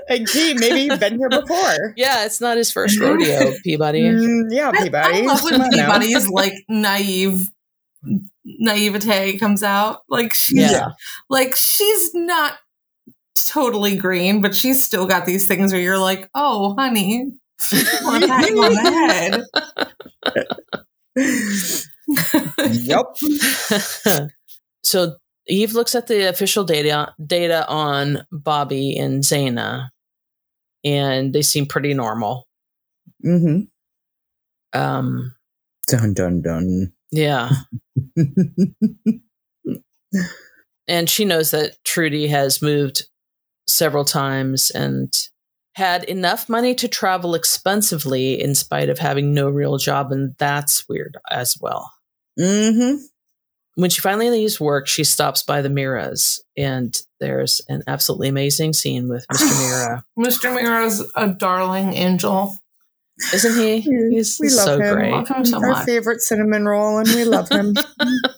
like, gee, maybe you've been here before. yeah, it's not his first rodeo, Peabody. Mm, yeah, Peabody. I love when on now. Peabody's like naive naivete comes out. Like she's Yeah. like she's not totally green, but she's still got these things where you're like, oh honey, I want to pat you on the head. yep. so Eve looks at the official data data on Bobby and Zana, and they seem pretty normal. Mm-hmm. Um, Dun dun dun. yeah, and she knows that Trudy has moved several times and had enough money to travel expensively in spite of having no real job, and that's weird as well. Mm-hmm. When she finally leaves work, she stops by the Miras, and there's an absolutely amazing scene with Mr. Mira. Mr. Mira's a darling angel. Isn't he? He's we love so him. great. Love him so Our much. favorite cinnamon roll, and we love him.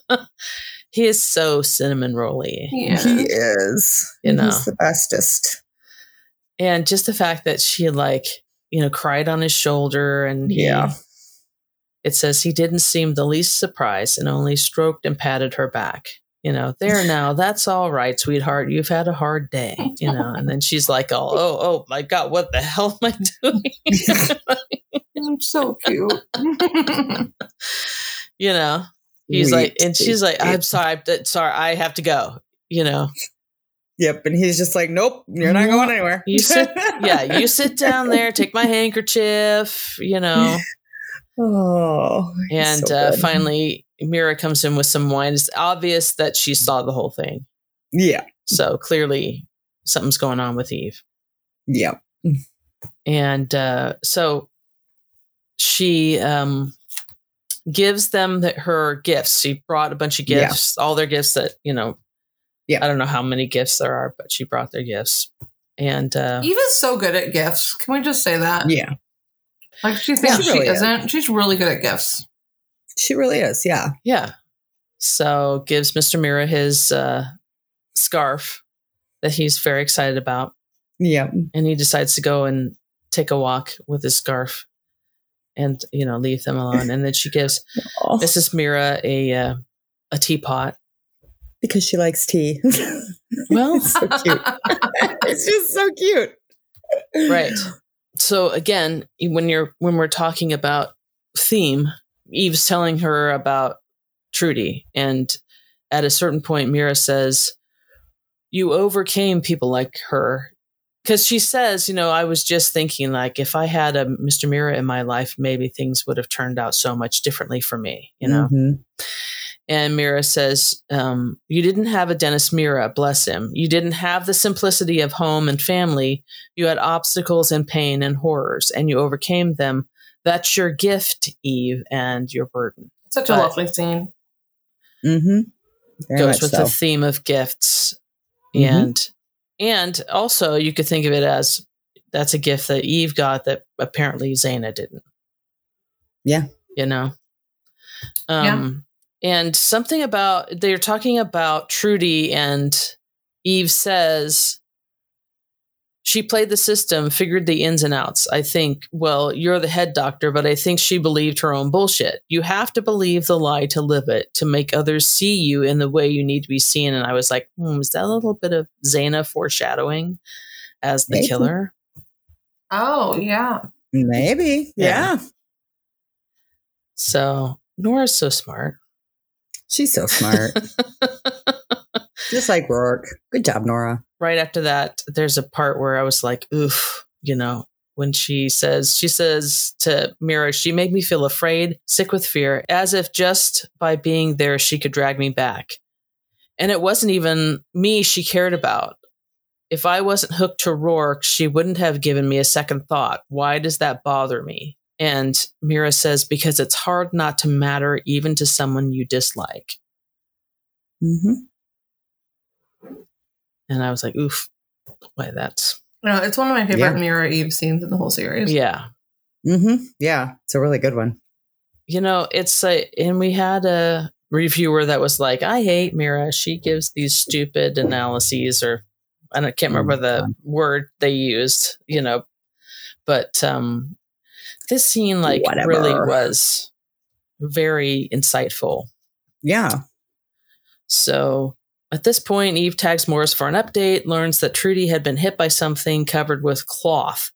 He is so cinnamon rolly. Yeah. He is. You know. He's the bestest. And just the fact that she, like, you know, cried on his shoulder and he, Yeah. It says he didn't seem the least surprised and only stroked and patted her back. You know, there now, that's all right, sweetheart. You've had a hard day, you know. And then she's like, oh, oh, oh my God, what the hell am I doing? I'm so cute. you know he's like and she's like i'm sorry I'm sorry i have to go you know Yep. And he's just like, nope, you're not No, going anywhere. you sit- yeah you sit down there take my handkerchief you know Oh. and so uh, finally mira comes in with some wine it's obvious that she saw the whole thing Yeah. so clearly something's going on with eve Yeah. and uh, so she um, gives them the, her gifts. She brought a bunch of Yeah. gifts, all their gifts that you know. Yeah. I don't know how many gifts there are, but she brought their gifts, and uh, Eve is so good at gifts. Can we just say that? Yeah. Like she thinks Yeah, she, she really is. isn't. She's really good at gifts. She really is. Yeah. yeah, so gives Mister Mira his uh, scarf that he's very excited about, Yeah. and he decides to go and take a walk with his scarf, and you know leave them alone. And then she gives Oh, Mrs. Mira a uh, a teapot. because she likes tea. Well, it's so cute. it's just so cute. right so again when you're when we're talking about theme eve's telling her about trudy and at a certain point mira says you overcame people like her because she says you know i was just thinking like if i had a mr mira in my life maybe things would have turned out so much differently for me you know Mhm. and Mira says, um, You didn't have a Dennis Mira, bless him. You didn't have the simplicity of home and family. You had obstacles and pain and horrors, and you overcame them. That's your gift, Eve, and your burden. Such a But- lovely scene. Mhm. Goes with so. the theme of gifts. Mhm. And and also you could think of it as that's a gift that Eve got that apparently Zana didn't. Yeah. You know? Um and something about they're talking about Trudy and Eve says she played the system, figured the ins and outs. I think, well, you're the head doctor, but I think she believed her own bullshit. You have to believe the lie to live it, to make others see you in the way you need to be seen. And I was like, hmm, is that a little bit of Zana foreshadowing as the Maybe. killer? Oh yeah. Maybe. Yeah. Yeah. So Nora's so smart. She's so smart. Just like Roarke. Good job, Nora. right after that, there's a part where I was like, oof, you know, when she says, she says to Mira, she made me feel afraid, sick with fear, as if just by being there, she could drag me back. And it wasn't even me she cared about. If I wasn't hooked to Roarke, she wouldn't have given me a second thought. Why does that bother me? And Mira says, because it's hard not to matter even to someone you dislike. Mm-hmm. And I was like, oof, why that's No, it's one of my favorite Yeah. Mira Eve scenes in the whole series. Yeah. Mm-hmm. Yeah, it's a really good one. You know, it's a, and we had a reviewer that was like, I hate Mira. She gives these stupid analyses, or I don't, can't remember the word they used, you know, but um, this scene, like, Whatever. really was very insightful. Yeah. So at this point, Eve tags Morris for an update, learns that Trudy had been hit by something covered with cloth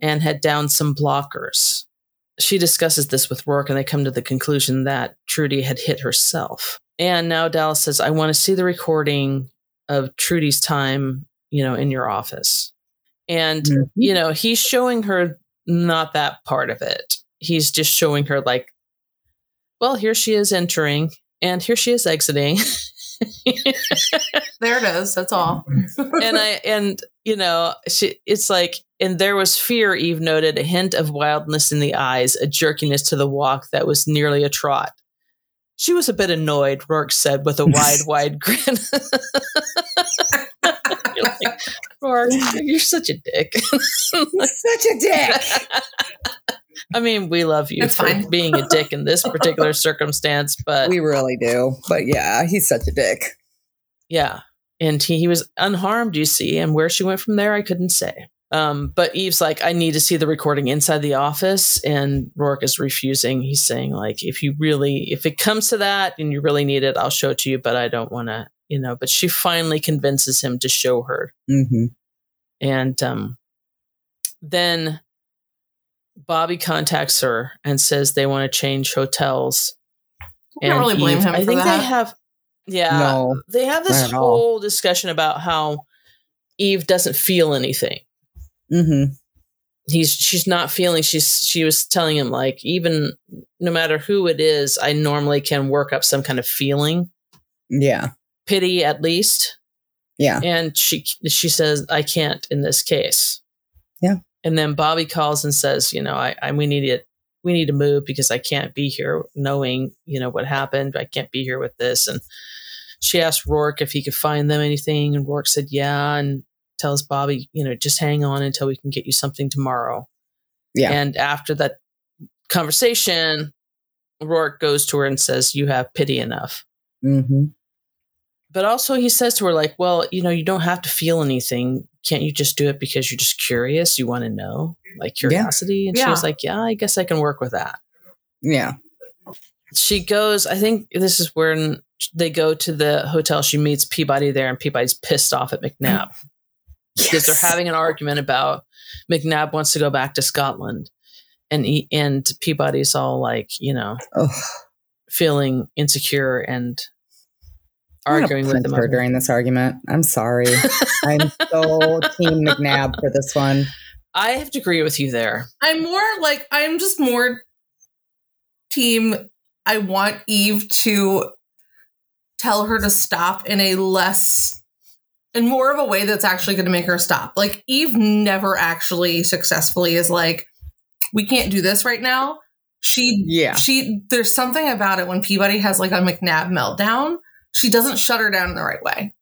and had downed some blockers. She discusses this with Roarke, and they come to the conclusion that Trudy had hit herself. And now Dallas says, I want to see the recording of Trudy's time, you know, in your office. And, Mhm. you know, he's showing her not that part of it. He's just showing her, like, well, here she is entering, and here she is exiting. There it is. That's all. and I and you know she it's like and there was fear Eve noted a hint of wildness in the eyes a jerkiness to the walk that was nearly a trot she was a bit annoyed Roarke said with a wide wide grin you're like Roarke you're such a dick Such a dick. I mean we love you It's for fine. being a dick in this particular circumstance but we really do. But yeah, he's such a dick. Yeah. And he, he was unharmed, you see. And where she went from there, I couldn't say. Um, but Eve's like, I need to see the recording inside the office. And Roarke is refusing. He's saying, like, if you really, if it comes to that and you really need it, I'll show it to you, but I don't want to, you know. But she finally convinces him to show her. Mm-hmm. And um, then Bobby contacts her and says they want to change hotels. I can't really blame Eve- him I think that. they have, yeah, No. they have this not at all. whole discussion about how Eve doesn't feel anything. Mm-hmm. He's she's not feeling. She's she was telling him like even no matter who it is, I normally can work up some kind of feeling, Yeah. pity at least. Yeah. And she she says I can't in this case. Yeah. And then Bobby calls and says, you know, I, I we need it. We need to move because I can't be here knowing, you know, what happened. I can't be here with this. And she asked Roarke if he could find them anything. And Roarke said, yeah. And tells Bobby, you know, just hang on until we can get you something tomorrow. Yeah. And after that conversation, Roarke goes to her and says, you have pity enough. Mm-hmm. But also, he says to her, like, well, you know, you don't have to feel anything. Can't you just do it because you're just curious? You want to know, like curiosity? And she was like, yeah, I guess I can work with that. Yeah. She goes, I think this is when they go to the hotel. She meets Peabody there, and Peabody's pissed off at McNab because they're having an argument about McNab wants to go back to Scotland. And he, and Peabody's all like, you know, Ugh. feeling insecure and I'm gonna arguing with him. her over- during this argument. I'm sorry. I'm so team McNab for this one. I have to agree with you there. I'm more like I'm just more team. I want Eve to tell her to stop in a less in more of a way that's actually going to make her stop. Like Eve never actually successfully is like, we can't do this right now. She Yeah. she there's something about it when Peabody has like a McNab meltdown. She doesn't shut her down in the right way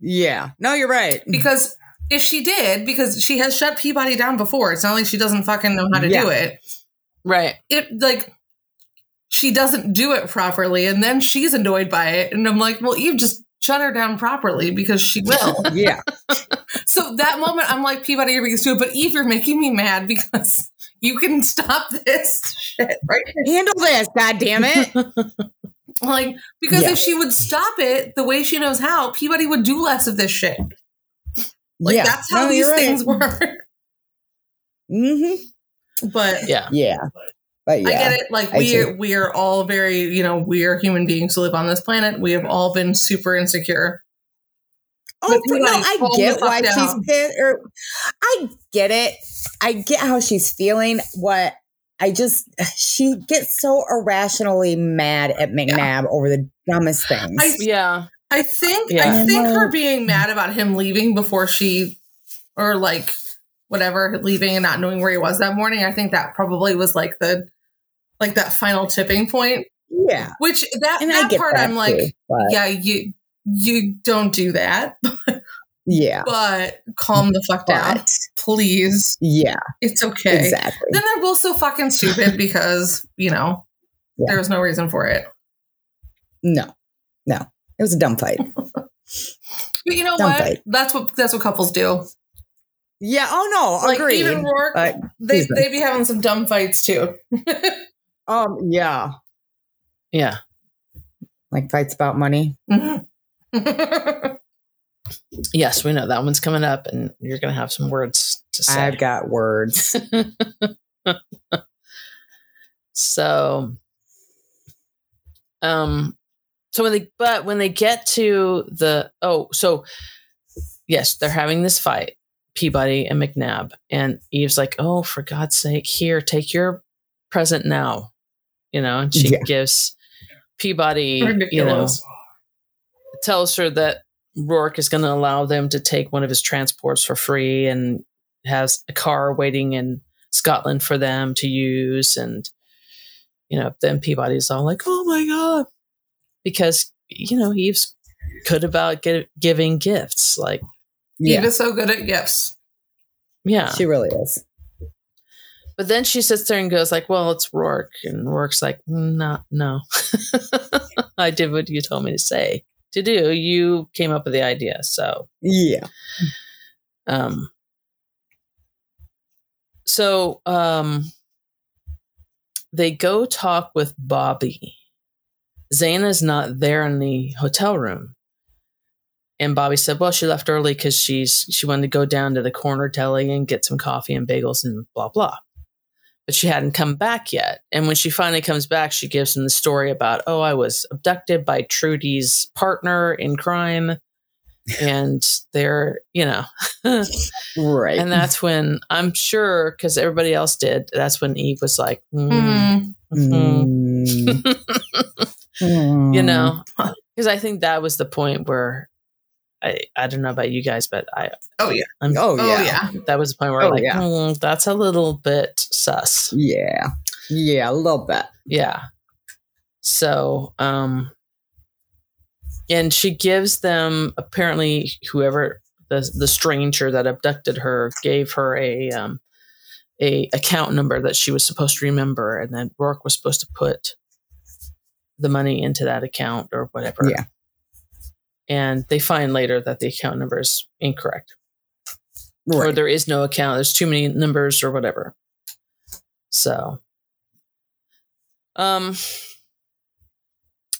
Yeah. No, you're right. because if she did, because she has shut Peabody down before, it's not like she doesn't fucking know how to Yeah. do it. Right. it like she doesn't do it properly and then she's annoyed by it and i'm like well eve just shut her down properly because she will Yeah. so that moment i'm like peabody you're being stupid but eve you're making me mad because you can stop this shit right. Handle this, god damn it. Like because Yeah. if she would stop it the way she knows how peabody would do less of this shit like yeah. that's how No, these right. things work Mm-hmm. but Yeah. Yeah. But yeah. I get it. Like we we are all very, you know, we are human beings who live on this planet. We have all been super insecure. Oh, But for, you, no, I get why she's pissed. Or I get it. I get how she's feeling. What I just she gets so irrationally mad at McNab over the dumbest things. I- Yeah. I think Yeah. I think her being mad about him leaving before she or like whatever, leaving and not knowing where he was that morning, I think that probably was like the like that final tipping point. yeah, Which that and that part that I'm like, but yeah, you you don't do that. Yeah. but calm the fuck down, But please. yeah, It's okay. exactly. Then they're both so fucking stupid because you know Yeah. there was no reason for it. No, no. It was a dumb fight. But you know Dumb what? fight. That's what that's what couples do. Yeah. Oh no. Like agreed. even Roarke, But, they excuse they be having some dumb fights too. um. Yeah. Yeah. Like fights about money. Yes, we know that one's coming up, and you're going to have some words to say. I've got words. so, um, so when they, but when they get to the, oh, so yes, they're having this fight, Peabody and McNab, and Eve's like, oh, for God's sake, here, take your present now, you know, and she Yeah. gives Peabody, you know, tells her that Roarke is going to allow them to take one of his transports for free and has a car waiting in Scotland for them to use. And, you know, then Peabody's all like, oh my God. Because, you know, Eve's good about gi- giving gifts. Like, Yeah. Eve is so good at gifts. yeah. She really is. But then she sits there and goes like, well, it's Roarke. And Roarke's like, "Mm, no, no. I did what you told me to say to do. You came up with the idea. So, Yeah. Um, so um, they go talk with Bobby. Zana's not there in the hotel room. And Bobby said, "Well, she left early because she's she wanted to go down to the corner deli and get some coffee and bagels and blah blah." But she hadn't come back yet. And when she finally comes back, she gives him the story about, "Oh, I was abducted by Trudy's partner in crime, and they're you know." Right. And that's when I'm sure, because everybody else did, that's when Eve was like, mm, Mm. Mm. you know, because I think that was the point where I, I don't know about you guys, but I, Oh yeah. I'm, Oh yeah. yeah. that was the point where Oh, I'm like, yeah. "Hmm, that's a little bit sus. Yeah. Yeah. A little bit. Yeah. So, um, and she gives them apparently whoever the the stranger that abducted her gave her a um a account number that she was supposed to remember, and then Roarke was supposed to put the money into that account or whatever. Yeah. And they find later that the account number is incorrect, or there is no account. There's too many numbers or whatever. So, um,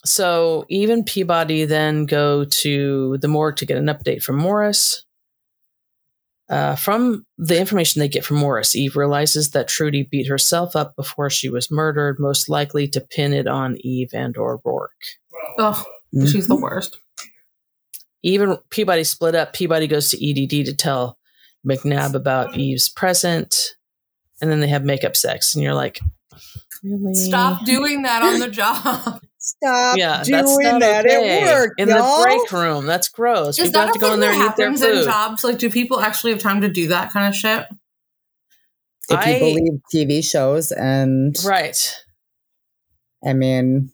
so even Peabody then go to the morgue to get an update from Morris. Uh, from the information they get from Morris, Eve realizes that Trudy beat herself up before she was murdered, most likely to pin it on Eve and or Roarke. Ugh, Mhm. she's the worst. Even Peabody split up. Peabody goes to EDD to tell McNab about Eve's present, and then they have makeup sex, and you're like, really? Stop doing that on the job. Stop Yeah, doing that's that okay. at work, in y'all. the break room. That's gross. Is People that have to go in thing there that and eat their happens in food. jobs? Like, do people actually have time to do that kind of shit? If you I- believe TV shows, and Right. I mean,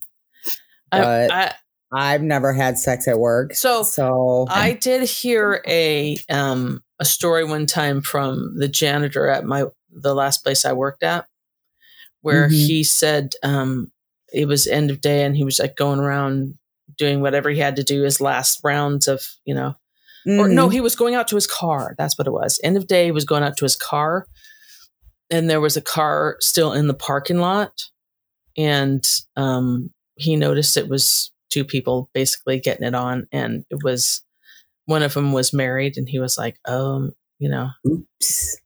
I, But- I, I've never had sex at work, So, so I did hear a um a story one time from the janitor at my the last place I worked at, where Mhm. he said um it was end of day and he was like going around doing whatever he had to do his last rounds of you know or no Mhm. he was going out to his car that's what it was end of day he was going out to his car and there was a car still in the parking lot and um he noticed it was two people basically getting it on and it was one of them was married and he was like um you know Oops.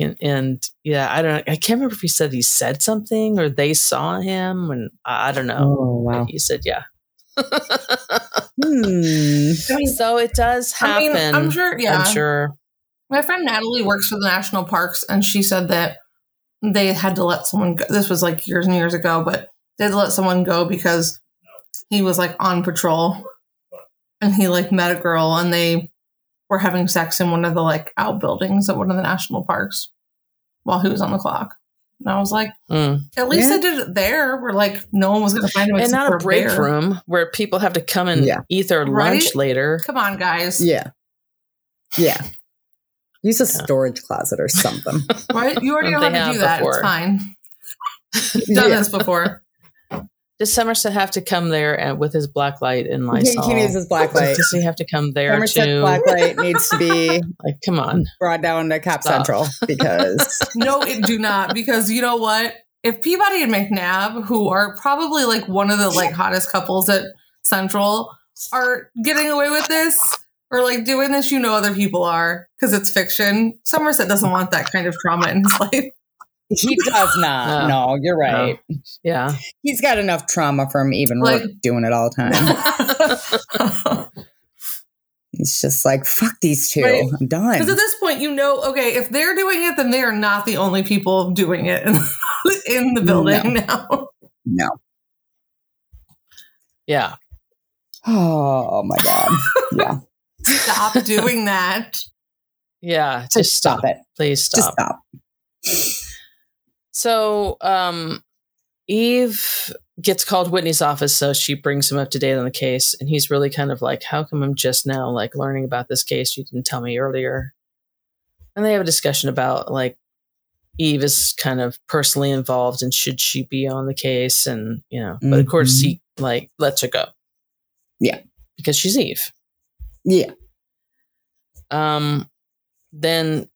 and, and yeah i don't i can't remember if he said he said something or they saw him and i, I don't know Oh But wow. he said yeah Hmm. So it does I happen mean, I'm sure. Yeah, i'm sure My friend Natalie works for the national parks, and she said that they had to let someone go. This was like years and years ago, but they had to let someone go because he was like on patrol and he like met a girl and they were having sex in one of the like outbuildings at one of the national parks while he was on the clock. And I was like, Mm. at least Yeah. they did it there where like no one was going to find him. and not a break bear. room where people have to come and Yeah. eat their Right? lunch later Come on, guys. Yeah. Yeah. Use a storage closet or something. Right? You already know how to have do that. before. It's fine. Done Yeah. this before. Does Somerset have to come there and with his black light and He, Lysol? he needs his black light. Does he have to come there Somerset too? black light needs to be Like, come on. brought down to Cop Stop. Central because No, it do not. Because you know what? If Peabody and McNab, who are probably like one of the like hottest couples at Central, are getting away with this or like doing this, you know other people are because it's fiction. Somerset doesn't want that kind of trauma in his life. He does not. No. No, you're right. Yeah. He's got enough trauma from even Like- doing it all the time. He's just like, fuck these two. Right. I'm done. Because at this point, you know, okay, if they're doing it, then they are not the only people doing it in, in the building now. No. Yeah. Oh my god. Yeah. Stop doing that. Yeah. Just Just stop stop. it. Please Just stop. So, um, Eve gets called Whitney's office, so she brings him up to date on the case, and he's really kind of like, "How come I'm just now like learning about this case? You didn't tell me earlier." And they have a discussion about like Eve is kind of personally involved, and should she be on the case? And you know, but of course he like lets her go. Yeah. because she's Eve. Yeah. Um, then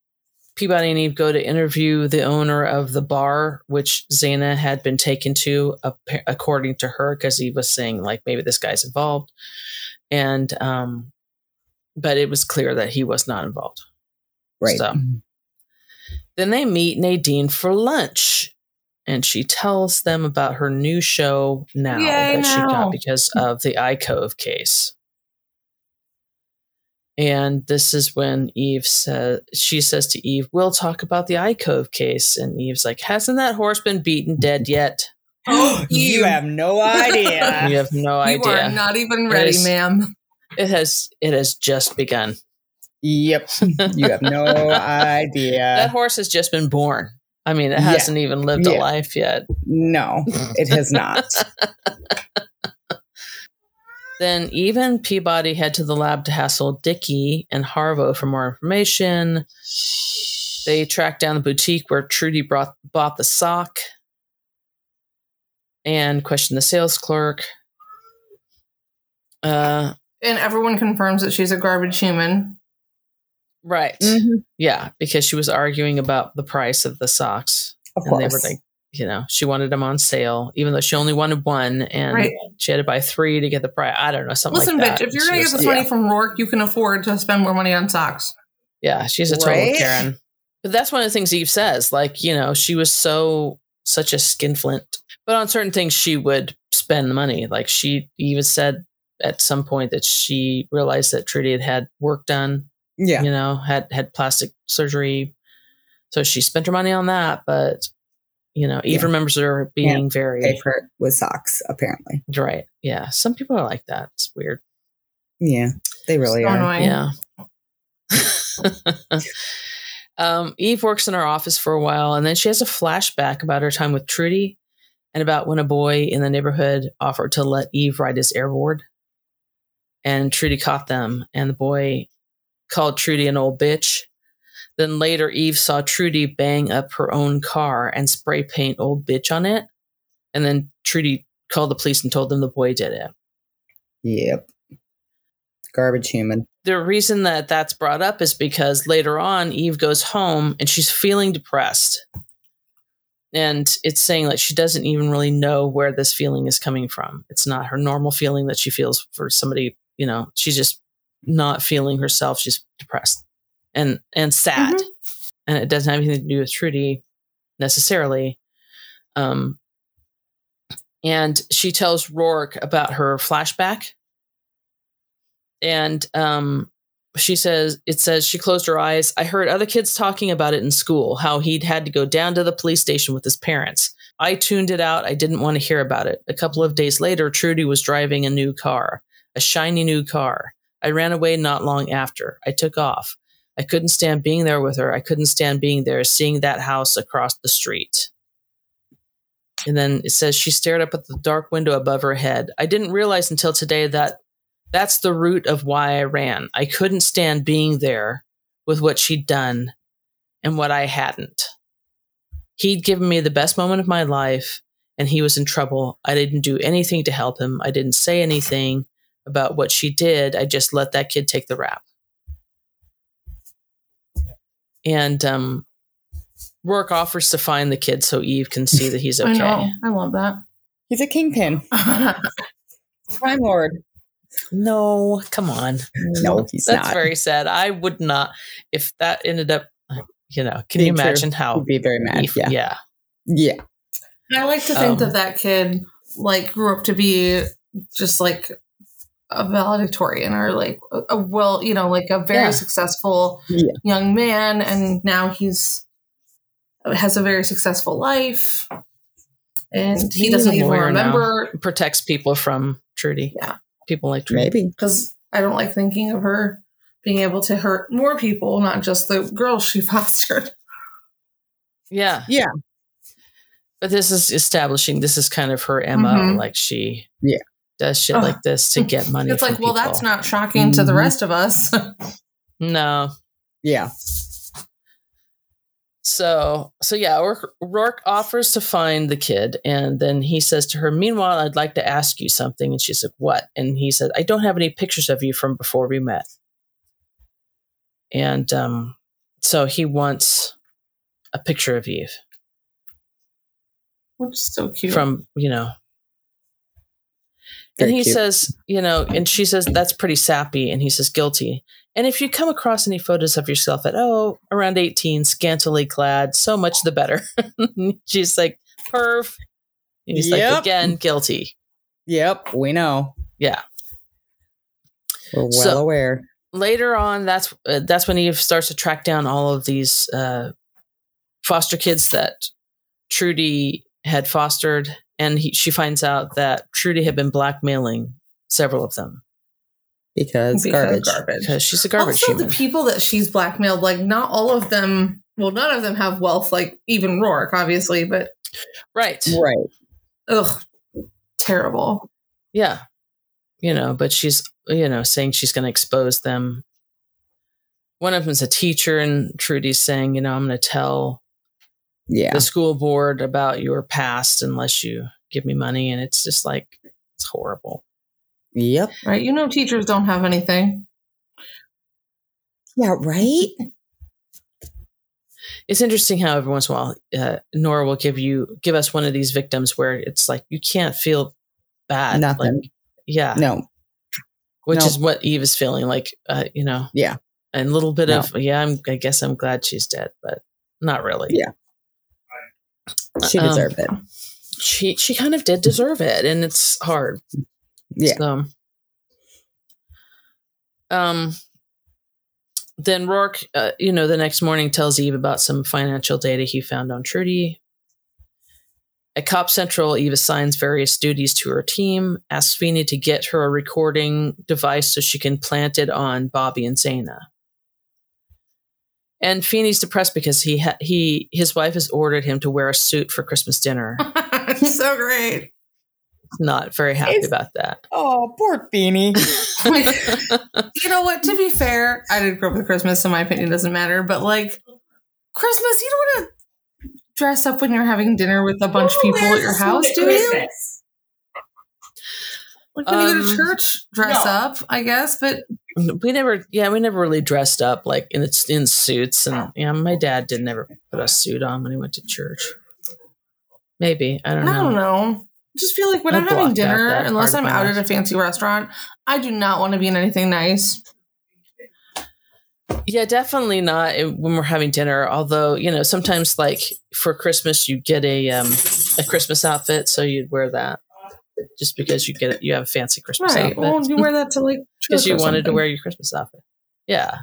Peabody and Eve go to interview the owner of the bar, which Zana had been taken to, according to her, because Eve was saying like maybe this guy's involved, and um, but it was clear that he was not involved. Right. So then they meet Nadine for lunch, and she tells them about her new show now Yay, that she got because of the Icove case. And this is when Eve says, she says to Eve, We'll talk about the Icove case. And Eve's like, Hasn't that horse been beaten dead yet? you have no idea. You have no idea. You idea. are not even ready, Yes. ma'am. it has it has just begun. yep. You have no idea. That horse has just been born. I mean, it hasn't even lived a life yet. No, it has not. Then even Peabody head to the lab to hassle Dickie and Harpo for more information. They track down the boutique where Trudy brought, bought the sock and question the sales clerk. Uh, And everyone confirms that she's a garbage human. right. Mhm. Yeah, because she was arguing about the price of the socks. Of and they were like, you know, she wanted them on sale, even though she only wanted one and Right. she had to buy three to get the price. I don't know, something Listen, like that. bitch, if you're going to get this like- money from Roarke, you can afford to spend more money on socks. Yeah, she's a total Right? Karen. But that's one of the things Eve says. Like, you know, she was so such a skinflint. But on certain things she would spend money. Like she even said at some point that she realized that Trudy had had work done, yeah. you know, had had plastic surgery. So she spent her money on that. But, you know, Eve Yeah. remembers her being Pay very for it with socks, apparently. right. Yeah. Some people are like that. It's weird. Yeah. They really So are. annoying. Yeah. um, Eve works in her office for a while, and then she has a flashback about her time with Trudy and about when a boy in the neighborhood offered to let Eve ride his airboard. And Trudy caught them, and the boy called Trudy an old bitch. Then later, Eve saw Trudy bang up her own car and spray paint old bitch on it. And then Trudy called the police and told them the boy did it. Yep. Garbage human. the reason that that's brought up is because later on Eve goes home and she's feeling depressed. And it's saying that she doesn't even really know where this feeling is coming from. It's not her normal feeling that she feels for somebody, you know, she's just not feeling herself. She's depressed and and sad. Mhm. And it doesn't have anything to do with Trudy necessarily. Um and she tells Roarke about her flashback. And um, she says it says she closed her eyes. I heard other kids talking about it in school how he'd had to go down to the police station with his parents. I tuned it out. I didn't want to hear about it. A couple of days later trudy was driving a new car a shiny new car. I ran away not long after. I took off i couldn't stand being there with her i couldn't stand being there seeing that house across the street and then it says she stared up at the dark window above her head i didn't realize until today that that's the root of why I ran. I couldn't stand being there with what she'd done and what I hadn't. He'd given me the best moment of my life and he was in trouble. I didn't do anything to help him. I didn't say anything about what she did. I just let that kid take the rap. And um, Roarke offers to find the kid so Eve can see that he's okay. I know. I love that. He's a kingpin, crime lord. No, come on. No, he's That's not. very sad. I would not, if that ended up, you know, can Being you true. imagine how? He'd be very mad. Eve- yeah. yeah. yeah, I like to think Um, that that kid like grew up to be just like a valedictorian or like a, a well, you know, like a very Yeah. successful Yeah. young man, and now he's has a very successful life, and he He's doesn't even lawyer now. remember Protects people from Trudy. Yeah. People like Trudy. maybe. because I don't like thinking of her being able to hurt more people, not just the girls she fostered. Yeah. Yeah. But this is establishing this is kind of her MO. Mhm. Like she Yeah. Does shit Ugh. like this to get money. It's from like, well, people. that's not shocking to the Mhm. rest of us. No. Yeah, So so yeah, Roarke, Roarke offers to find the kid, and then he says to her, "Meanwhile, I'd like to ask you something." And she's like, "What?" And he said, "I don't have any pictures of you from before we met." And um, so he wants a picture of Eve Which is so cute. from you know. And he cute. says, you know, and she says that's pretty sappy, and he says guilty. And if you come across any photos of yourself at oh around eighteen, scantily clad, so much the better. She's like, perv. And he's Yep. like, again, guilty. yep. We know. Yeah. We're well So- aware. Later on, that's uh, that's when Eve starts to track down all of these uh, foster kids that Trudy had fostered, and he, she finds out that Trudy had been blackmailing several of them Because, Because garbage. because she's a garbage also, human. the people that she's blackmailed, like not all of them. Well, none of them have wealth, like even Roarke, obviously. But right. Right. ugh, terrible. Yeah. You know, but she's, you know, saying she's going to expose them. One of them's a teacher, and Trudy's saying, you know, I'm going to tell Yeah. the school board about your past unless you give me money. And it's just like, it's horrible. Yep. Right? You know, teachers don't have anything. Yeah. Right. It's interesting how every once in a while, uh, Nora will give you, give us one of these victims where it's like, you can't feel bad. Nothing. Like, yeah. No. Which No. is what Eve is feeling like, uh, you know, Yeah. and a little bit No. of, yeah, I'm, I guess I'm glad she's dead, but not really. Yeah. She Um, deserved it. she she kind of did deserve it and it's hard Yeah. so um then roarke uh, you know the next morning tells eve about some financial data he found on trudy at cop central eve assigns various duties to her team asks Feeney to get her a recording device so she can plant it on bobby and zana and Feeney's depressed because he ha- he his wife has ordered him to wear a suit for Christmas dinner. it's so great. Not very happy It's- about that. Oh, poor Beanie. Like, you know what? To be fair, I didn't grow up with Christmas, so my opinion doesn't matter. But like Christmas, you don't want to dress up when you're having dinner with a bunch of people at your house, do you? Like when you go to Um, church, dress no. up, I guess. But we never yeah we never really dressed up like in in suits and yeah my dad did never put a suit on when he went to church maybe i I don't know. I don't know. I just feel like when I I'm having out dinner, unless I'm out at a fancy restaurant, I do not want to be in anything nice. yeah definitely not when we're having dinner although you know sometimes like for christmas you get a um a christmas outfit so you'd wear that just because you get it you have a fancy christmas Right. outfit Well, you wear that to like because you or wanted to wear your christmas outfit yeah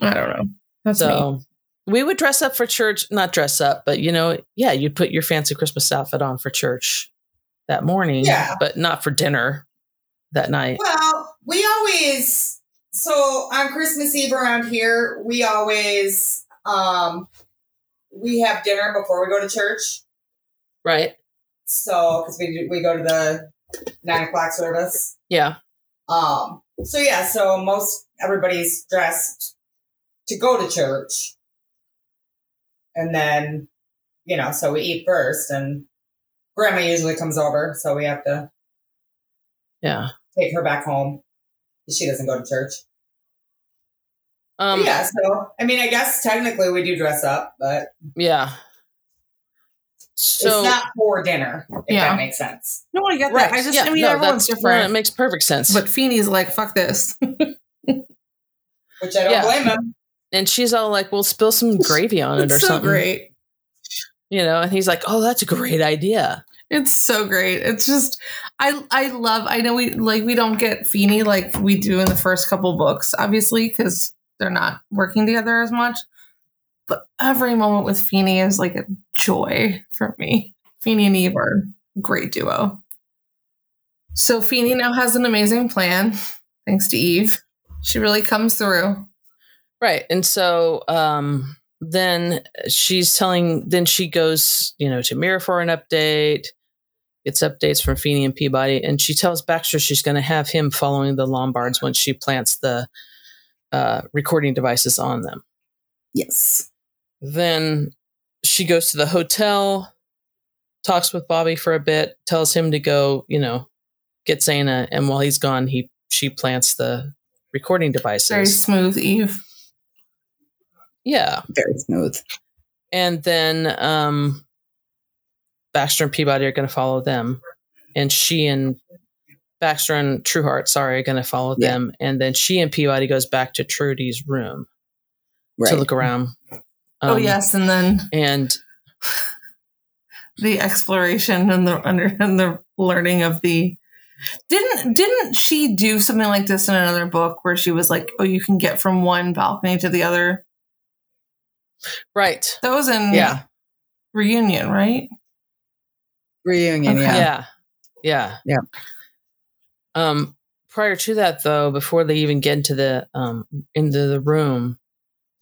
I don't know. That's me. so we would dress up for church not dress up but you know yeah you'd put your fancy christmas outfit on for church that morning Yeah. but not for dinner that night Well, we always so on Christmas Eve around here, we always um we have dinner before we go to church. right So because we we go to the nine o'clock service. yeah Um. So yeah. So most everybody's dressed to go to church. And then, you know, so we eat first and grandma usually comes over, so we have to Yeah. take her back home. She doesn't go to church. Um, yeah, so I mean, I guess technically we do dress up, but yeah. So it's not for dinner, if Yeah. that makes sense. No, I get right. that. I just, yeah, I mean, no, everyone's different. no, it makes perfect sense. but Feeney's like, fuck this. Which I don't Yeah. blame him. and she's all like, "We'll spill some gravy on it or so something." great. You know, and he's like, "Oh, that's a great idea." It's so great. It's just I I love I know we like we don't get Feeney like we do in the first couple books, obviously, because they're not working together as much. But every moment with Feeney is like a joy for me. Feeney and Eve are a great duo. So Feeney now has an amazing plan, thanks to Eve. She really comes through. Right. And so um then she's telling then she goes, you know, to Mira for an update, gets updates from Feeney and Peabody, and she tells Baxter she's gonna have him following the Lombards once she plants the uh recording devices on them. Yes. Then she goes to the hotel, talks with Bobby for a bit, tells him to go, you know, get Zana, and while he's gone, he she plants the recording devices. Very smooth, Eve. yeah. Very smooth. and then um, Baxter and Peabody are going to follow them, and she and Baxter and Trueheart, sorry, are going to follow Yeah. them, and then she and Peabody goes back to Trudy's room Right. to look around. Oh Um, yes, and then and the exploration and the under and the learning of the didn't didn't she do something like this in another book where she was like oh you can get from one balcony to the other right, that was in yeah, reunion right Reunion, Okay. yeah. yeah, yeah, Yeah. Um, prior to that, though, before they even get into the um into the room,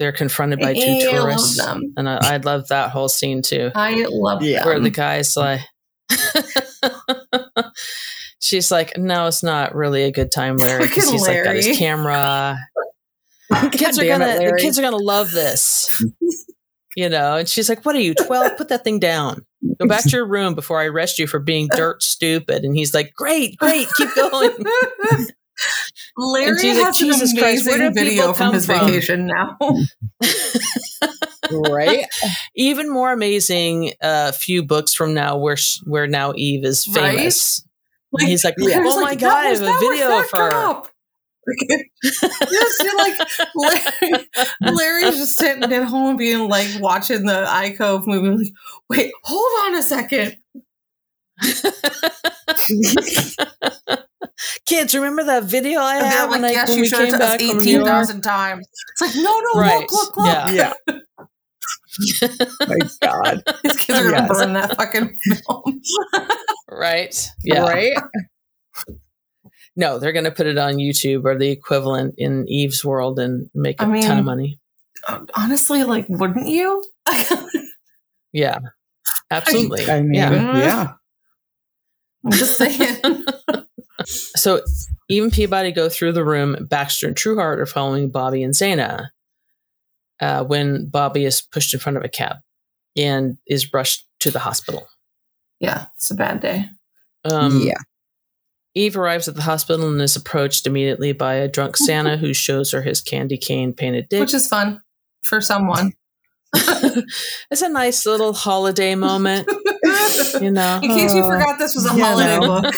they're confronted by two I love tourists, them. and I, I love that whole scene too. i love Yeah. where them. the guy's like she's like no it's not really a good time larry because Fucking he's like got his Larry. camera kids are gonna it, the kids are gonna love this you know and she's like what are you 12 put that thing down go back to your room before i arrest you for being dirt stupid and he's like great great keep going larry she's like, has "Jesus an Christ, where amazing do video from his from?" vacation now right? even more amazing a few books from now where sh- where now eve is Right? famous And he's like Larry's oh my like, god that i have a video of her cop. yes, like Larry, Larry's just sitting at home being like watching the Icove movie. Like, wait, hold on a second. Kids, remember that video I And they're had when, I, yes, when you we came to back from New eighteen York? thousand times. It's like, no, no, Right. look, look, look. Yeah. Yeah. My God. These kids are gonna Yes. burn that fucking film. Right? Yeah. Right? No, they're going to put it on YouTube or the equivalent in Eve's world and make a I mean- ton of money. Uh, honestly, like, wouldn't you? Yeah. Absolutely. I mean, yeah. yeah. I'm just saying. So even Peabody go through the room. Baxter and Trueheart are following Bobby and Zana uh, when Bobby is pushed in front of a cab and is rushed to the hospital. yeah, it's a bad day. Um, yeah. Eve arrives at the hospital and is approached immediately by a drunk Santa who shows her his candy cane painted dick. Which is fun for someone. it's a nice little holiday moment, you know. In case you forgot this was a you holiday know. book.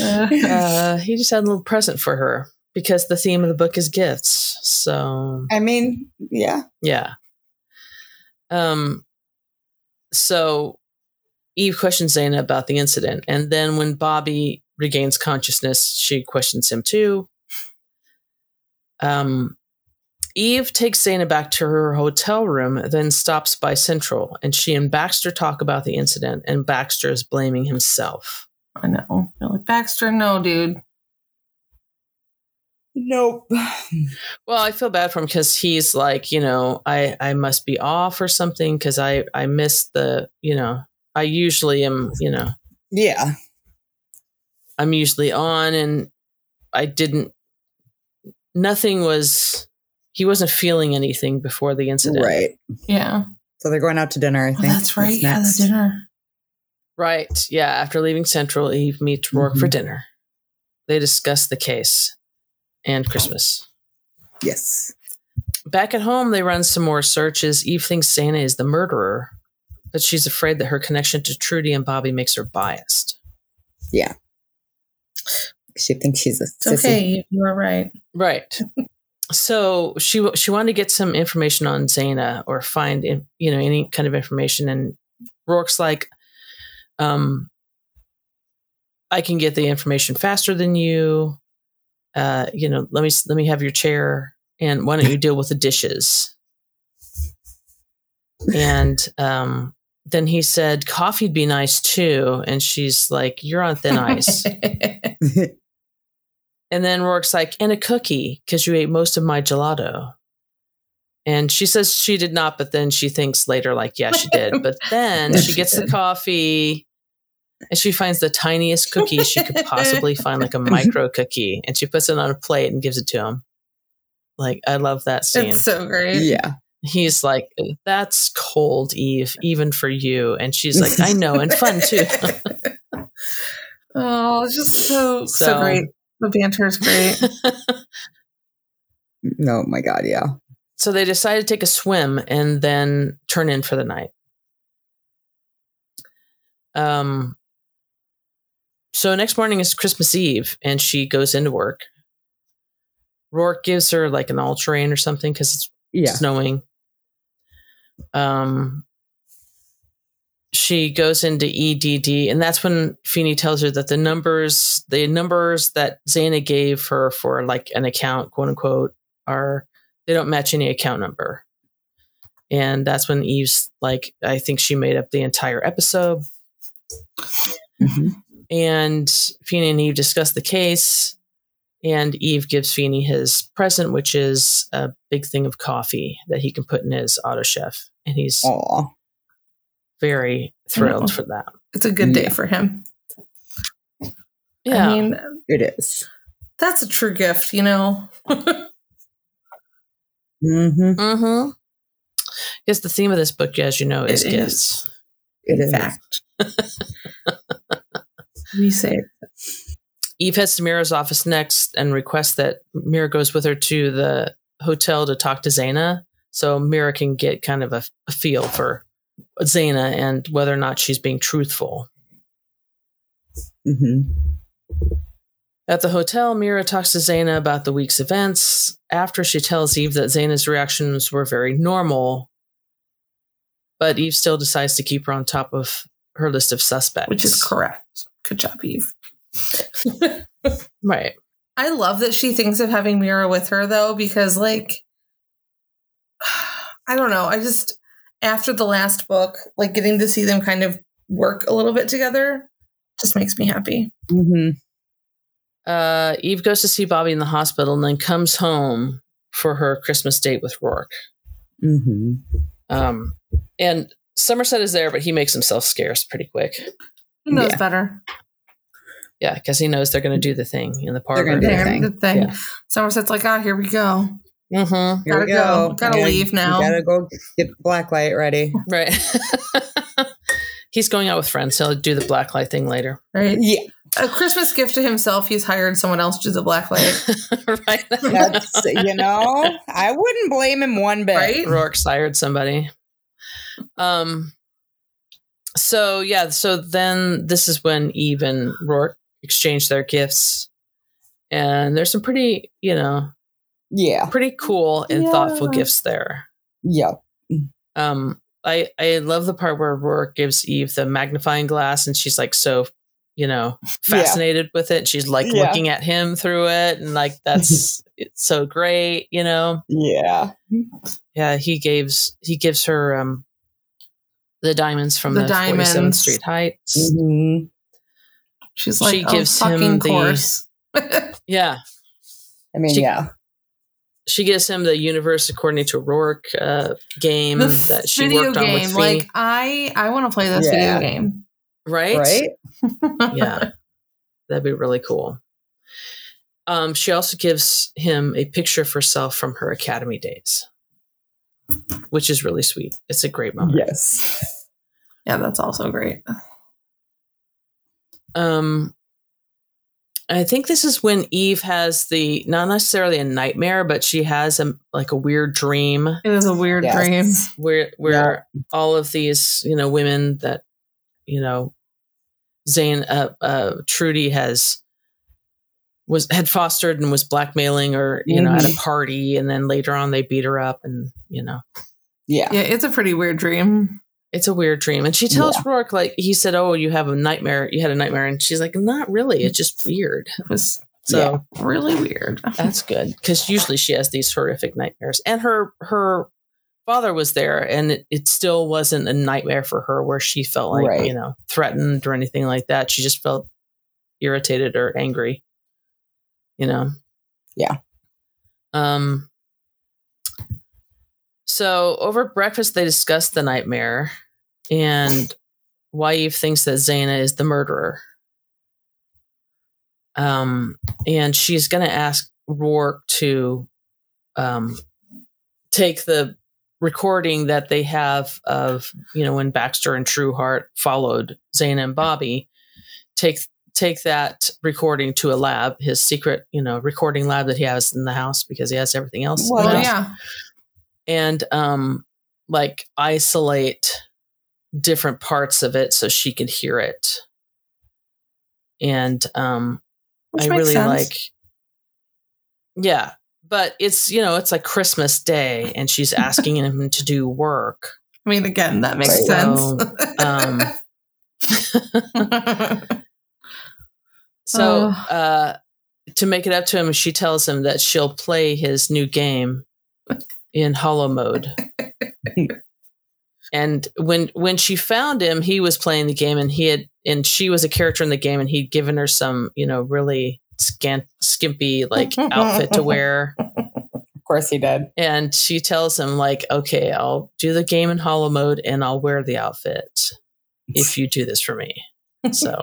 Uh, Uh, he just had a little present for her because the theme of the book is gifts. So I mean, yeah. yeah. Um. So Eve questions Zana about the incident, and then when Bobby regains consciousness, she questions him too. Um. Eve takes Zana back to her hotel room, then stops by Central, and she and Baxter talk about the incident, and Baxter is blaming himself. I know. You're like, Baxter, no, dude. Nope. Well, I feel bad for him because he's like, you know, I I must be off or something because I I missed the, you know, I usually am, you know, Yeah. I'm usually on and I didn't nothing was he wasn't feeling anything before the incident. Right. Yeah. So they're going out to dinner, I Oh, think. that's right. What's Yeah, the dinner. Right. Yeah. After leaving Central, Eve meets Roarke for Mhm. dinner. They discuss the case and Christmas. Yes. Back at home, they run some more searches. Eve thinks Santa is the murderer, but she's afraid that her connection to Trudy and Bobby makes her biased. Yeah. She thinks she's a It's sissy. okay. You, are right. Right. so she she wanted to get some information on Zana or find in- you know any kind of information, and Roarke's like, um, I can get the information faster than you. Uh, you know, let me let me have your chair, and why don't you deal with the dishes? And um, then he said coffee'd be nice too, and she's like, "You're on thin ice." And then Roarke's like, and a cookie, because you ate most of my gelato. And she says she did not, but then she thinks later, like, yeah, she did. But then Yeah, she she gets the coffee and she finds the tiniest cookie she could possibly find, like a micro cookie. And she puts it on a plate and gives it to him. Like, I love that scene. it's so great. yeah. He's like, that's cold, Eve, even for you. And she's like, I know, and fun too. oh, it's just so, so So- great. The banter is great. Oh my God. Yeah. So they decide to take a swim and then turn in for the night. Um, so next morning is Christmas Eve, and she goes into work. Roarke gives her like an all terrain or something because it's Yeah. snowing. Um, she goes into EDD, and that's when Feeney tells her that the numbers, the numbers that Zana gave her for like an account, quote unquote, are they don't match any account number. And that's when Eve's like, I think she made up the entire episode. Mhm. And Feeney and Eve discuss the case. And Eve gives Feeney his present, which is a big thing of coffee that he can put in his auto chef. And he's Aw. Very thrilled for that. It's a good day Yeah. for him. Yeah. I mean, It is. that's a true gift, you know? Mm-hmm. mm-hmm. Yes, the theme of this book, as you know, is It gifts. It In is. fact. we say Eve heads to Mira's office next and requests that Mira goes with her to the hotel to talk to Zana so Mira can get kind of a, a feel for Zana and whether or not she's being truthful. Mm-hmm. At the hotel, Mira talks to Zana about the week's events after she tells Eve that Zana's reactions were very normal, but Eve still decides to keep her on top of her list of suspects. which is correct. Good job, Eve. Right. I love that she thinks of having Mira with her though, because like I don't know. I just after the last book, like getting to see them kind of work a little bit together just makes me happy. Mm-hmm. Uh, Eve goes to see Bobby in the hospital and then comes home for her Christmas date with Roarke. Mm-hmm. Um, and Somerset is there, but he makes himself scarce pretty quick. He knows Yeah. better. Yeah, because he knows they're going to do the thing in the parlor. gonna do There, thing. the thing. Yeah. Somerset's like, ah, here we go. Mm-hmm. Here Gotta we go. go. Gotta Yeah, leave now. We gotta go get the black light ready. Right. He's going out with friends. He'll do the black light thing later. Right. Yeah. A Christmas gift to himself, he's hired someone else to do the black light. right. That's you know, I wouldn't blame him one bit. Right? Roarke's hired somebody. Um. So yeah, so then this is when Eve and Roarke exchange their gifts, and there's some pretty, you know, Yeah. pretty cool and thoughtful gifts there. yeah Um, I I love the part where Roarke gives Eve the magnifying glass, and she's like so, you know, fascinated with it. She's like Yeah. looking at him through it, and like that's it's so great, you know. Yeah. Yeah, he gives he gives her um the diamonds from The the, 47th. Street Heights. Mhm. She's like, She oh, gives him fucking the- course. Yeah, I mean, She- yeah. She gives him the universe according to Roarke uh, game the that she video worked on game. with me. Like, I I want to play this Yeah. video game. right? Right? Yeah, that'd be really cool. Um, she also gives him a picture of herself from her academy days, which is really sweet. It's a great moment. Yes. Yeah, that's also great. Um, I think this is when Eve has the not necessarily a nightmare, but she has a like a weird dream It is a weird Yes. dream. where where all of these you know women that you know Zane uh, uh Trudy has was had fostered and was blackmailing or you know at a party and then later on they beat her up and you know Yeah. Yeah, it's a pretty weird dream. It's a weird dream and she tells Roarke like he said oh you have a nightmare you had a nightmare and she's like not really it's just weird It was so really weird. That's good because usually she has these horrific nightmares, and her her father was there, and it, it still wasn't a nightmare for her where she felt like Right. you know threatened or anything like that. She just felt irritated or angry, you know. Yeah. Um. So over breakfast, they discussed the nightmare and why thinks that Zana is the murderer. Um, and she's going to ask Roarke to um, take the recording that they have of you know when Baxter and Trueheart followed Zana and Bobby. Take take that recording to a lab, his secret you know recording lab that he has in the house because he has everything else. Well, the Well, house yeah. and um like isolate different parts of it so she could hear it and um Which i really sense. like yeah but it's you know it's like christmas day and she's asking him to do work I mean, again, that makes Right. sense. um so Oh. uh to make it up to him she tells him that she'll play his new game in holo mode and when when she found him he was playing the game and he had and she was a character in the game and he'd given her some you know really scant skimpy like outfit to wear Of course he did. and she tells him like okay i'll do the game in holo mode and i'll wear the outfit if you do this for me so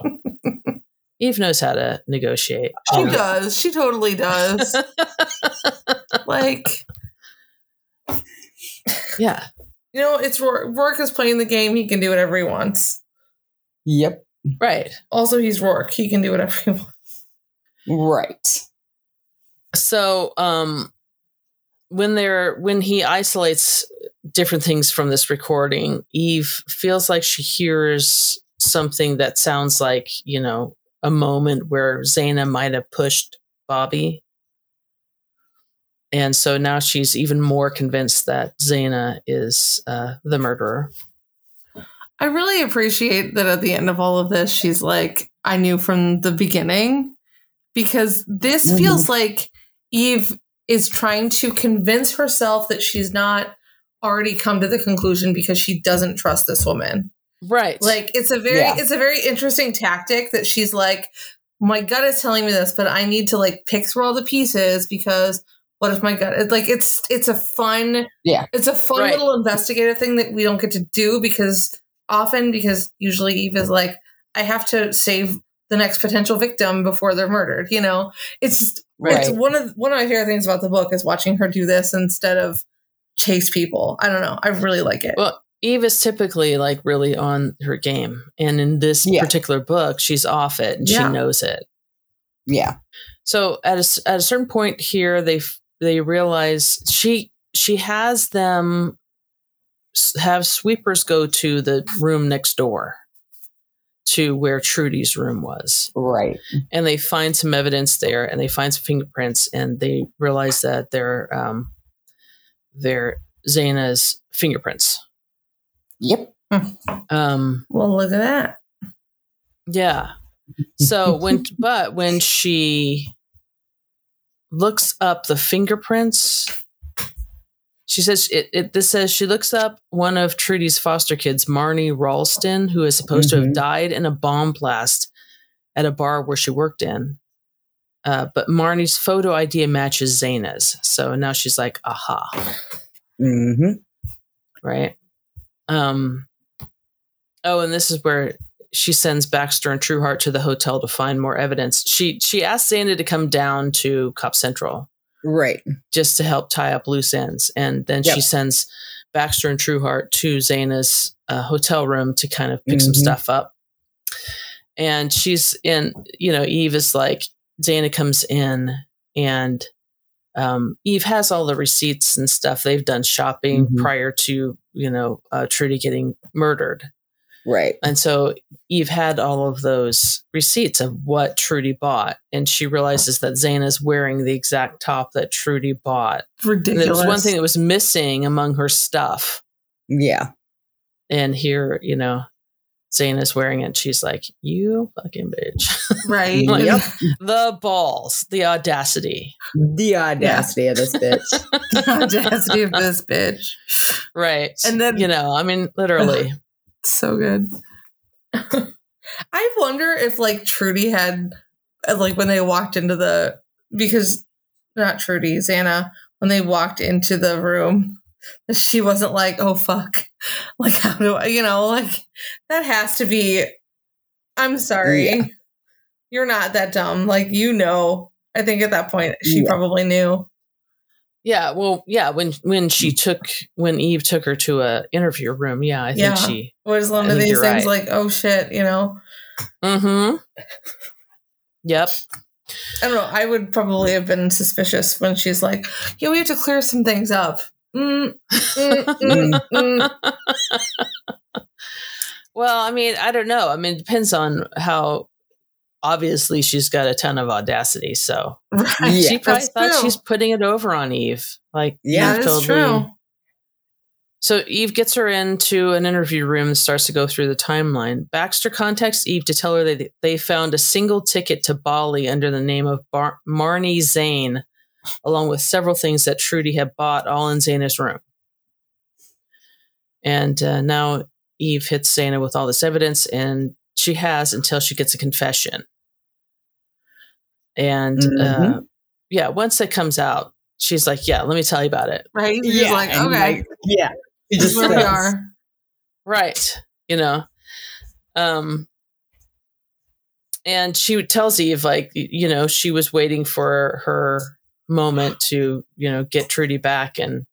eve knows how to negotiate she Um, does. She totally does. like, yeah you know, it's Roarke. Roarke is playing the game. He can do whatever he wants. Yep. right Also, he's Roarke. He can do whatever he wants. Right. so um when they're when he isolates different things from this recording eve feels like she hears something that sounds like you know a moment where Zana might have pushed bobby and so now she's even more convinced that Zana is uh, the murderer I really appreciate that at the end of all of this, she's like, I knew from the beginning because this Mhm. feels like Eve is trying to convince herself that she's not already come to the conclusion because she doesn't trust this woman. right Like it's a very Yeah. it's a very interesting tactic that she's like, my gut is telling me this, but I need to like pick through all the pieces because what if my gut it's like it's it's a fun Yeah. it's a fun Right. little investigative thing that we don't get to do because often because usually Eve is like, I have to save the next potential victim before they're murdered. You know, it's it's one of one of my favorite things about the book is watching her do this instead of chase people. I don't know. I really like it. Well, Eve is typically like really on her game. And in this Yeah. particular book, she's off it and Yeah. she knows it. Yeah. So at a, s- at a certain point here, they f- they realize she she has them have sweepers go to the room next door to where Trudy's room was, Right. and they find some evidence there, and they find some fingerprints, and they realize that they're um, they're Zana's fingerprints. Yep. Um, well, look at that. Yeah. So when, but when she looks up the fingerprints, she says it, it. This says she looks up one of Trudy's foster kids, Marnie Ralston, who is supposed to have Mhm. died in a bomb blast at a bar where she worked in. Uh, but Marnie's photo ID matches Zana's, so now she's like, "Aha!" Mm-hmm. right? Um, oh, and this is where she sends Baxter and Trueheart to the hotel to find more evidence. She she asks Zana to come down to Cop Central Right. just to help tie up loose ends, and then Yep. she sends Baxter and Trueheart to Zana's uh, hotel room to kind of pick some Mhm. stuff up. And she's in, you know, Eve is like Zana comes in and um, Eve has all the receipts and stuff. They've done shopping Mhm. prior to, you know, uh, Trudy getting murdered. Right. And so Eve had all of those receipts of what Trudy bought. And she realizes that Zana's wearing the exact top that Trudy bought. And Ridiculous. there was one thing that was missing among her stuff. Yeah. And here, you know, Zana's wearing it. And she's like, You fucking bitch. right? Like, Yep. the balls, the audacity. The audacity of this bitch. the audacity of this bitch. Right. And then- you know, I mean, literally. So good. I wonder if like Trudy had uh, like when they walked into the because not Trudy, Zana, when they walked into the room, she wasn't like, oh fuck. Like how do I you know, like that has to be I'm sorry. Yeah. You're not that dumb. Like you know. I think at that point she Yeah. probably knew. Yeah, well, yeah, when when she took when Eve took her to a interview room, yeah, I think Yeah. she Was one I of these things right. like, oh shit, you know. Mm-hmm. Yep. I don't know. I would probably have been suspicious when she's like, "Yeah, we have to clear some things up." Mm, mm, mm, mm. well, I mean, I don't know. I mean, it depends on how obviously she's got a ton of audacity. So Right. Yeah, she probably thought true. she's putting it over on Eve. Like, Yeah, Eve that is true. So Eve gets her into an interview room and starts to go through the timeline. Baxter contacts Eve to tell her that they found a single ticket to Bali under the name of Bar- Marnie Zane, along with several things that Trudy had bought, all in Zana's room. And uh, now Eve hits Zana with all this evidence, and she has until she gets a confession. And uh, Mhm. yeah, once it comes out, she's like, "Yeah, let me tell you about it." Right? She's like, and, "Okay, yeah. She this is just where we are." right you know um and she tells eve like you know she was waiting for her moment to you know get trudy back and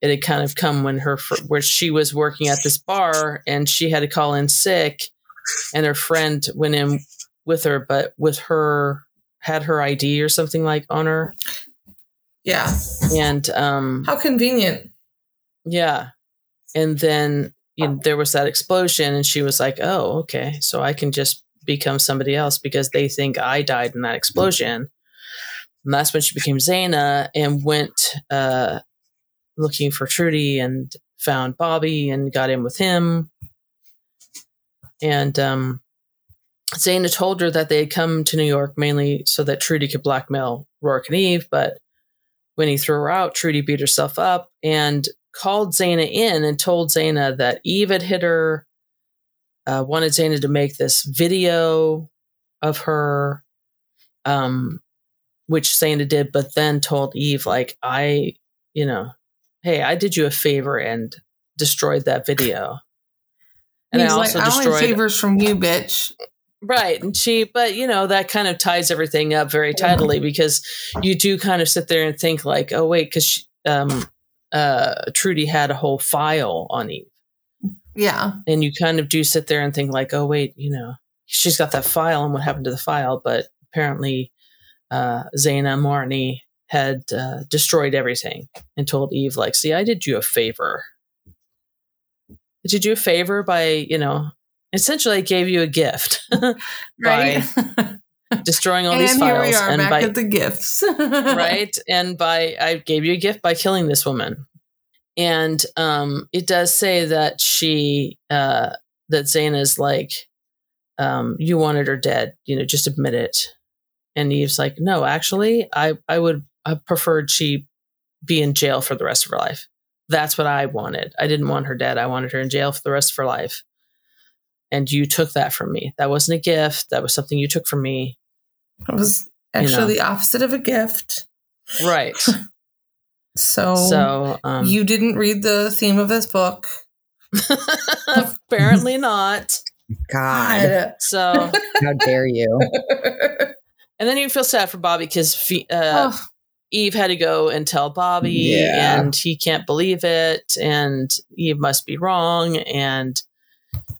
it had kind of come when her fr- where she was working at this bar and she had to call in sick and her friend went in with her but with her had her id or something like on her Yeah. and um How convenient. yeah. And then you know, there was that explosion, and she was like, oh, okay. So I can just become somebody else because they think I died in that explosion. And that's when she became Zana and went uh, looking for Trudy and found Bobby and got in with him. And um, Zana told her that they had come to New York mainly so that Trudy could blackmail Roarke and Eve, but when he threw her out, Trudy beat herself up and called Zana in and told Zana that Eve had hit her, uh, wanted Zana to make this video of her, um, which Zana did, but then told Eve, like, I, you know, hey, I did you a favor and destroyed that video. And He's I like, also I destroyed favors from you, bitch. Right. And she, but you know, that kind of ties everything up very tidily because you do kind of sit there and think, like, oh, wait, because um, uh, Trudy had a whole file on Eve. Yeah. And you kind of do sit there and think, like, oh, wait, you know, she's got that file and what happened to the file. But apparently, uh, Zana Marnie had uh, destroyed everything and told Eve, like, see, I did you a favor. I did you a favor by, you know, essentially I gave you a gift. Right. destroying all and these here files we are and back by at the gifts. right and by i gave you a gift by killing this woman and um it does say that she uh that Zana's like um you wanted her dead you know just admit it and eve's like no actually i i would have preferred she be in jail for the rest of her life that's what i wanted i didn't want her dead i wanted her in jail for the rest of her life and you took that from me that wasn't a gift that was something you took from me It was actually You know. the opposite of a gift. right So, so um you didn't read the theme of this book. Apparently not. God, God. So, how dare you? and then you feel sad for Bobby because uh, oh, Eve had to go and tell Bobby, Yeah. and he can't believe it, and Eve must be wrong, and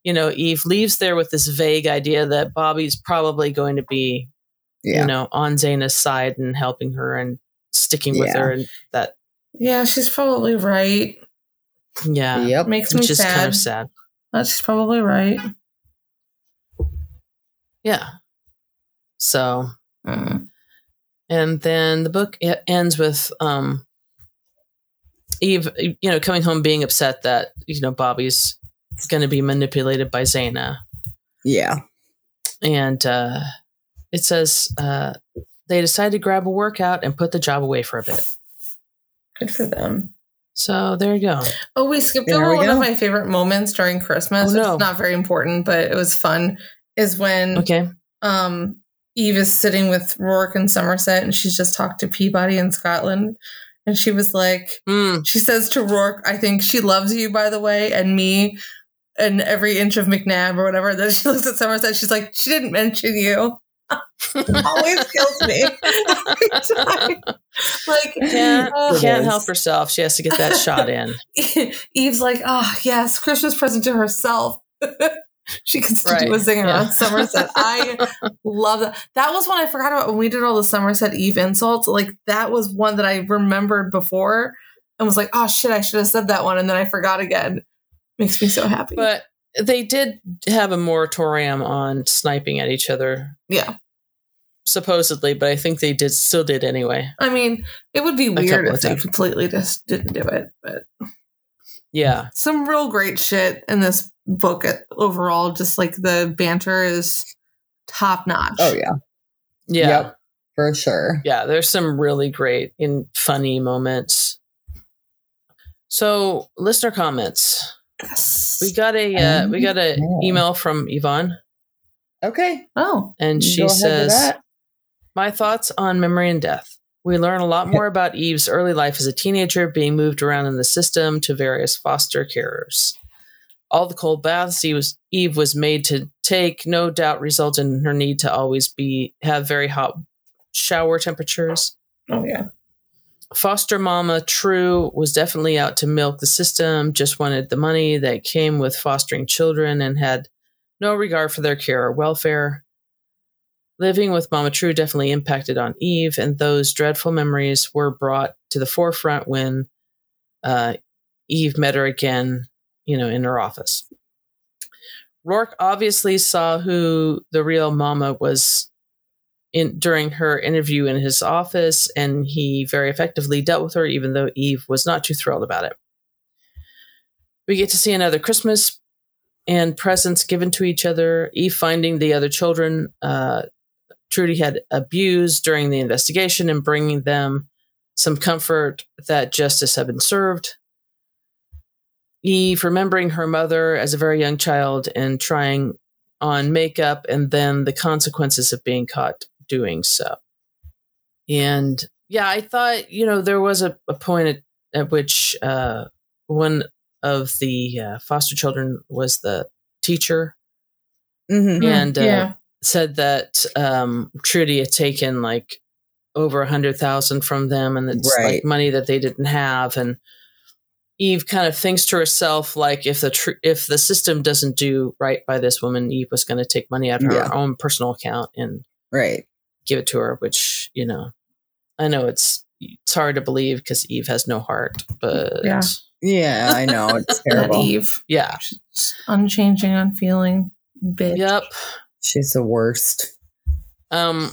you know, Eve leaves there with this vague idea that Bobby's probably going to be, Yeah. you know, on Zana's side and helping her and sticking with Yeah. her, and that, yeah, she's probably right. yeah, Yep. Makes me which is sad. kind of sad. But she's probably right. Yeah. So, Mm. and then the book ends with um Eve, you know, coming home being upset that you know Bobby's going to be manipulated by Zana, Yeah. and uh, it says uh, they decide to grab a workout and put the job away for a bit. Good for them. So there you go. Oh, we skipped There over we one go. of my favorite moments during Christmas. Oh, no. It's not very important, but it was fun. Is when Okay. um Eve is sitting with Roarke in Somerset and she's just talked to Peabody in Scotland. And she was like, Mm, she says to Roarke, I think she loves you, by the way, and me and every inch of McNab or whatever. Then she looks at Somerset, she's like, she didn't mention you. Always kills me. Like, can't oh. can't help herself. She has to get that shot in. Eve's like, oh yes, Christmas present to herself. she gets to do a Right, zinger yeah. on Somerset. I love that. That was one I forgot about when we did all the Somerset Eve insults. Like that was one that I remembered before and was like, oh shit, I should have said that one, and then I forgot again. Makes me so happy. But they did have a moratorium on sniping at each other, yeah, supposedly. But I think they did still did anyway. I mean, it would be weird if they completely just didn't do it. But Yeah. some real great shit in this book uh, overall. Just like the banter is top notch. Oh yeah. Yeah. Yep. For sure. Yeah, there's some really great and funny moments. So, listener comments. Yes. We got a uh, we got a Oh. email from Yvonne, Okay. oh, and she says, "My thoughts on memory and death. We learn a lot more about Eve's early life as a teenager, being moved around in the system to various foster carers. All the cold baths Eve was, Eve was made to take, no doubt, result in her need to always be have very hot shower temperatures." oh yeah. Foster mama True was definitely out to milk the system, just wanted the money that came with fostering children and had no regard for their care or welfare. Living with Mama True definitely impacted on Eve, and those dreadful memories were brought to the forefront when uh, Eve met her again, you know, in her office. Roarke obviously saw who the real Mama was in during her interview in his office, and he very effectively dealt with her, even though Eve was not too thrilled about it. We get to see another Christmas and presents given to each other. Eve finding the other children uh, Trudy had abused during the investigation and bringing them some comfort that justice had been served. Eve remembering her mother as a very young child and trying on makeup and then the consequences of being caught doing so. And yeah, I thought, you know, there was a, a point at, at which uh, one of the uh, foster children was the teacher Mhm. and uh, yeah. said that um, Trudy had taken like over a hundred thousand from them, and it's Right. like money that they didn't have. And Eve kind of thinks to herself, like, if the tr- if the system doesn't do right by this woman, Eve was going to take money out of her own personal account and Right. Give it to her. Which you know, I know it's it's hard to believe because Eve has no heart, but Yeah. Yeah, I know. It's terrible. Eve. yeah, She's unchanging, unfeeling bitch. yep. She's the worst. Um,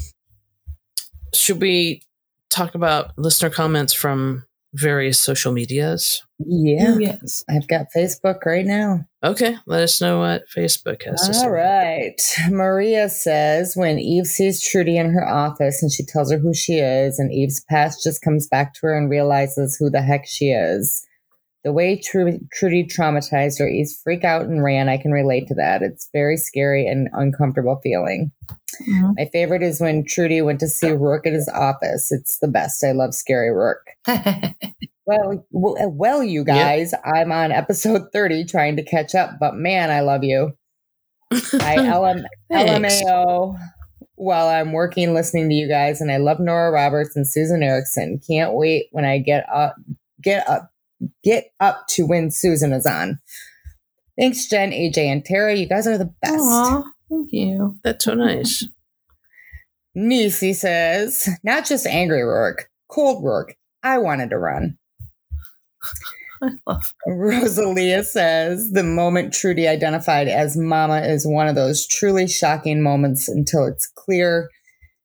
should we talk about listener comments from various social medias? Yeah. Yes. I've got Facebook right now. Okay, let us know what Facebook has to say. All right. Maria says when Eve sees Trudy in her office and she tells her who she is, and Eve's past just comes back to her and realizes who the heck she is. The way Tru- Trudy traumatized her, Eve's freak out and ran. I can relate to that. It's very scary and uncomfortable feeling. Mhm. My favorite is when Trudy went to see Roarke at his office. It's the best. I love scary Roarke. Well, well, well, you guys, I'm on episode 30 trying to catch up, but man, I love you. I LM, LMAO while I'm working listening to you guys, and I love Nora Roberts and Susan Ericksen. Can't wait when I get up, get up, get up to when Susan is on. Thanks, Jen, AJ, and Tara. You guys are the best. Aw, thank you. That's so nice. Nisi says, not just angry work, cold work. I wanted to run. I love Rosalia says the moment Trudy identified as Mama is one of those truly shocking moments until it's clear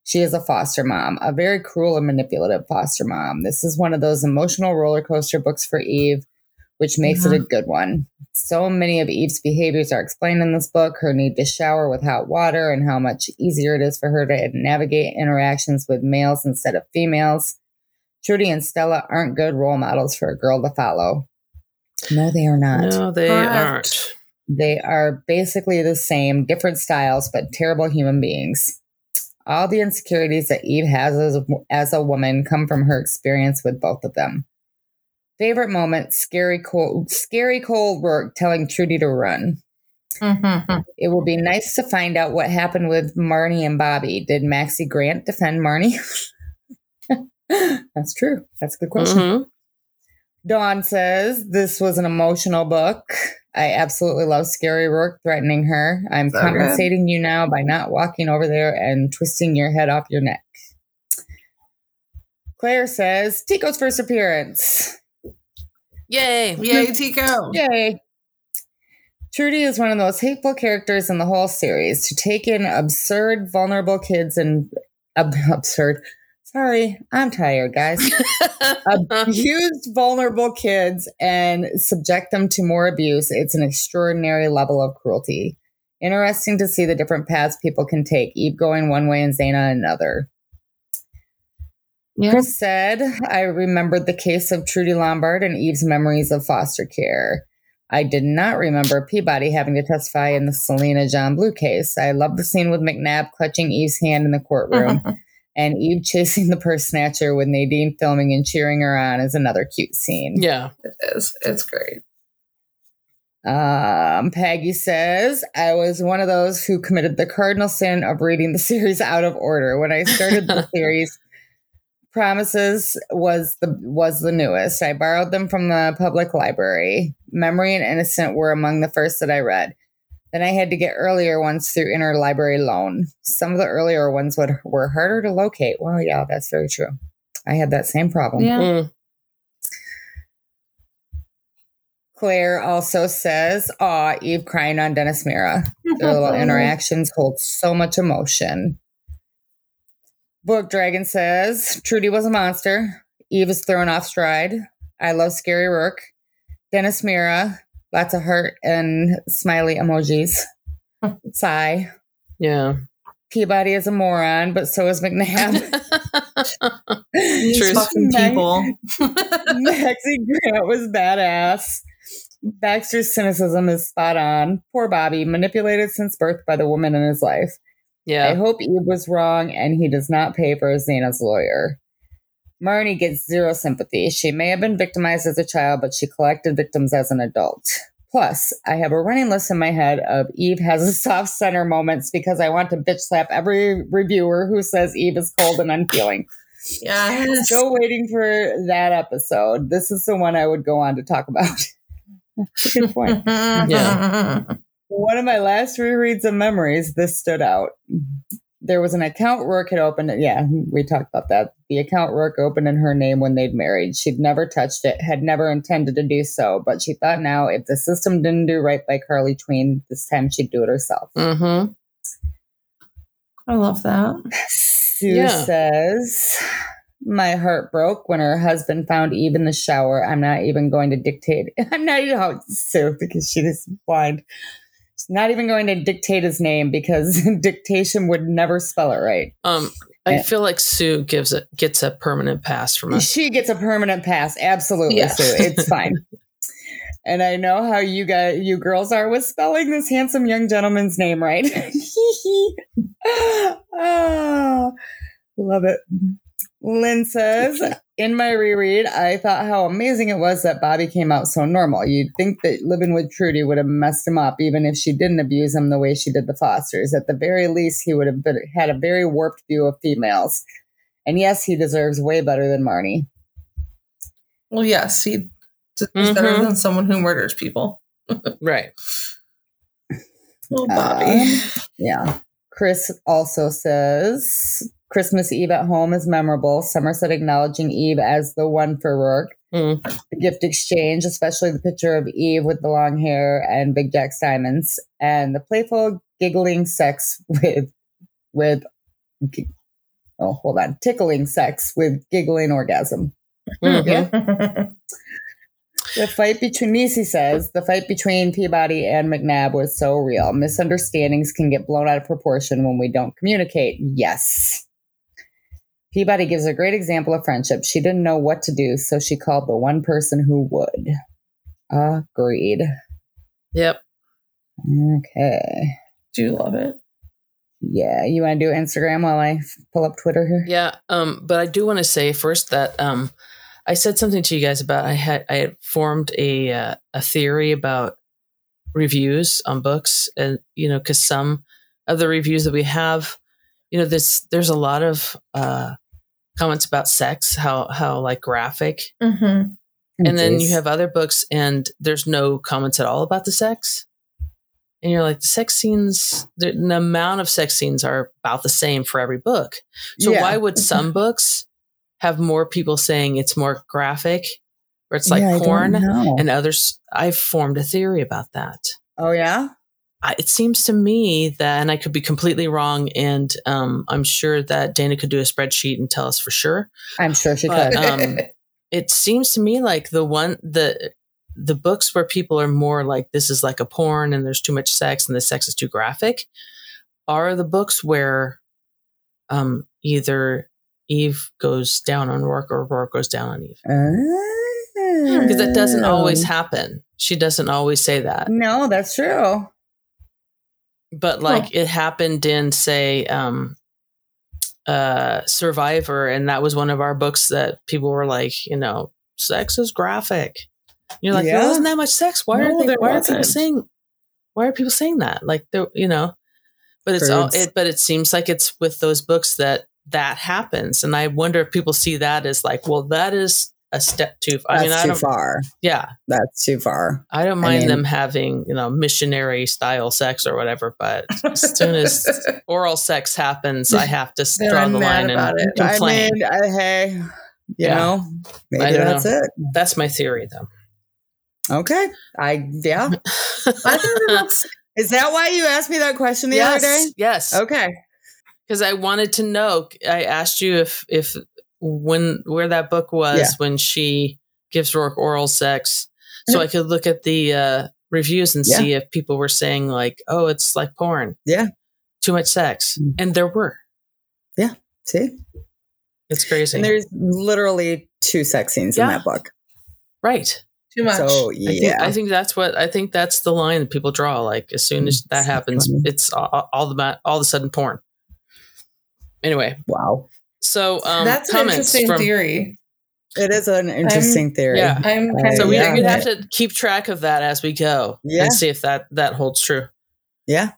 she is a foster mom, a very cruel and manipulative foster mom. This is one of those emotional roller coaster books for Eve, which makes it a mm-hmm. good one. So many of Eve's behaviors are explained in this book her need to shower with hot water, and how much easier it is for her to navigate interactions with males instead of females. Trudy and Stella aren't good role models for a girl to follow. No, they are not. No, they Correct. aren't. They are basically the same, different styles, but terrible human beings. All the insecurities that Eve has as a, as a woman come from her experience with both of them. Favorite moment: scary cold, scary cold work telling Trudy to run. Mhm. It will be nice to find out what happened with Marnie and Bobby. Did Maxie Grant defend Marnie? That's true. That's a good question. Mhm. Dawn says this was an emotional book. I absolutely love Scary Roarke threatening her. I'm So compensating you now by not walking over there and twisting your head off your neck. Claire says Tiko's first appearance. Yay. Yay, Tiko. Yay. Trudy is one of the most hateful characters in the whole series. To take in absurd, vulnerable kids and ab- absurd. Sorry, I'm tired, guys. abused vulnerable kids and subject them to more abuse, it's an extraordinary level of cruelty. Interesting to see the different paths people can take, Eve going one way and Zana another. Yeah. Chris said, I remembered the case of Trudy Lombard and Eve's memories of foster care. I did not remember Peabody having to testify in the Celina John Blue case. I love the scene with McNab clutching Eve's hand in the courtroom and Eve chasing the purse snatcher with Nadine filming and cheering her on is another cute scene. Yeah. it is. It's great. Um, Peggy says, I was one of those who committed the cardinal sin of reading the series out of order. When I started the series, Promises was the was the newest. I borrowed them from the public library. Memory and Innocent were among the first that I read. Then I had to get earlier ones through interlibrary loan. Some of the earlier ones would, were harder to locate. Well, yeah, that's very true. I had that same problem. Yeah. Mm. Claire also says, Aw, Eve crying on Dennis Mira. Their little interactions hold so much emotion. Book Dragon says, Trudy was a monster. Eve is thrown off stride. I love Scary Roarke. Dennis Mira, lots of heart and smiley emojis. Sigh. Yeah. Peabody is a moron, but so is McNab. These fucking people. Maxie Grant was badass. Baxter's cynicism is spot on. Poor Bobby, manipulated since birth by the woman in his life. Yeah. I hope Eve was wrong and he does not pay for Zana's lawyer. Marnie gets zero sympathy. She may have been victimized as a child, but she collected victims as an adult. Plus, I have a running list in my head of Eve has a soft center moments because I want to bitch slap every reviewer who says Eve is cold and unfeeling. Yes. Still waiting for that episode. This is the one I would go on to talk about. Good point. Yeah. One of my last rereads of memories, this stood out. There was an account Roarke had opened. Yeah, we talked about that. The account Roarke opened in her name when they'd married. She'd never touched it, had never intended to do so, but she thought now if the system didn't do right by Carly Tween, this time she'd do it herself. Mm-hmm. I love that. Sue Yeah. says, My heart broke when her husband found Eve in the shower. I'm not even going to dictate. I'm not even, oh, Sue, because she is blind. Not even going to dictate his name because dictation would never spell it right. Um, I feel like Sue gives it gets a permanent pass from us. She gets a permanent pass. Absolutely, Yeah. Sue. It's fine. and I know how you guys, you girls are with spelling this handsome young gentleman's name right. ah, love it. Lynn says, in my reread, I thought how amazing it was that Bobby came out so normal. You'd think that living with Trudy would have messed him up, even if she didn't abuse him the way she did the Fosters. At the very least, he would have been, had a very warped view of females. And yes, he deserves way better than Marnie. Well, yes, he deserves better Mhm. than someone who murders people. Right. Oh, Bobby. Um, yeah. Chris also says Christmas Eve at home is memorable. Somerset acknowledging Eve as the one for Roarke. Mm. The gift exchange, especially the picture of Eve with the long hair and Big Jack diamonds, and the playful giggling sex with with oh hold on tickling sex with giggling orgasm. Mhm. The fight between Nisi says the fight between Peabody and McNab was so real. Misunderstandings can get blown out of proportion when we don't communicate. Yes. Peabody gives a great example of friendship. She didn't know what to do, so she called the one person who would. Agreed. Yep. Okay. Do you love it? Yeah, you want to do Instagram while I pull up Twitter here? Yeah. Um, but I do want to say first that um, I said something to you guys about I had I had formed a uh, a theory about reviews on books, and you know, because some of the reviews that we have, you know, this there's a lot of uh, comments about sex, how how like graphic, Mm-hmm. and then you have other books and there's no comments at all about the sex. And you're like the sex scenes the, the amount of sex scenes are about the same for every book. So Yeah. why would some books have more people saying it's more graphic or it's like Yeah, porn? and others i've formed a theory about that. Oh yeah, I, it seems to me that and i could be completely wrong and um, i'm sure that dana could do a spreadsheet and tell us for sure I'm sure she But, could. um, it seems to me like the one the the books where people are more like this is like a porn and there's too much sex and the sex is too graphic are the books where um either Eve goes down on Roarke or Roarke goes down on Eve because that doesn't always Oh. happen. She doesn't always say that, No, that's true. But like it happened in say um uh Survivor and that was one of our books that people were like, you know, sex is graphic. You're like, Yeah. there wasn't that much sex. Why No, are they, why are people saying why are people saying that? Like there you know. But it's all it but it seems like it's with those books that that happens. And I wonder if people see that as like, well, that is a step too I That's mean I too far. yeah. That's too far. I don't I mind mean- them having, you know, missionary style sex or whatever, but as soon as oral sex happens, I have to draw the line and it. complain. I mean, hey, you Yeah. know, maybe I that's it. That's my theory, though. Okay. I yeah. I think the books. Is that why you asked me that question the other day? yes, yes, Okay. because I wanted to know. I asked you if if when where that book was Yeah. when she gives Roarke oral sex, so I could look at the uh, reviews and Yeah. see if people were saying like, "Oh, it's like porn." Yeah. too much sex, Mm. and there were. Yeah, see? It's crazy, And there's literally two sex scenes in that book. right? Too much. So I think, yeah. I think that's what I think that's the line that people draw. Like as soon as that So happens, funny. it's all, all the ma- all of a sudden porn. Anyway, wow. So um, That's an comments interesting from theory. It is an interesting theory. yeah. I'm Uh, kind so of we yeah. we have to keep track of that as we go Yeah. and see if that that holds true. Yeah.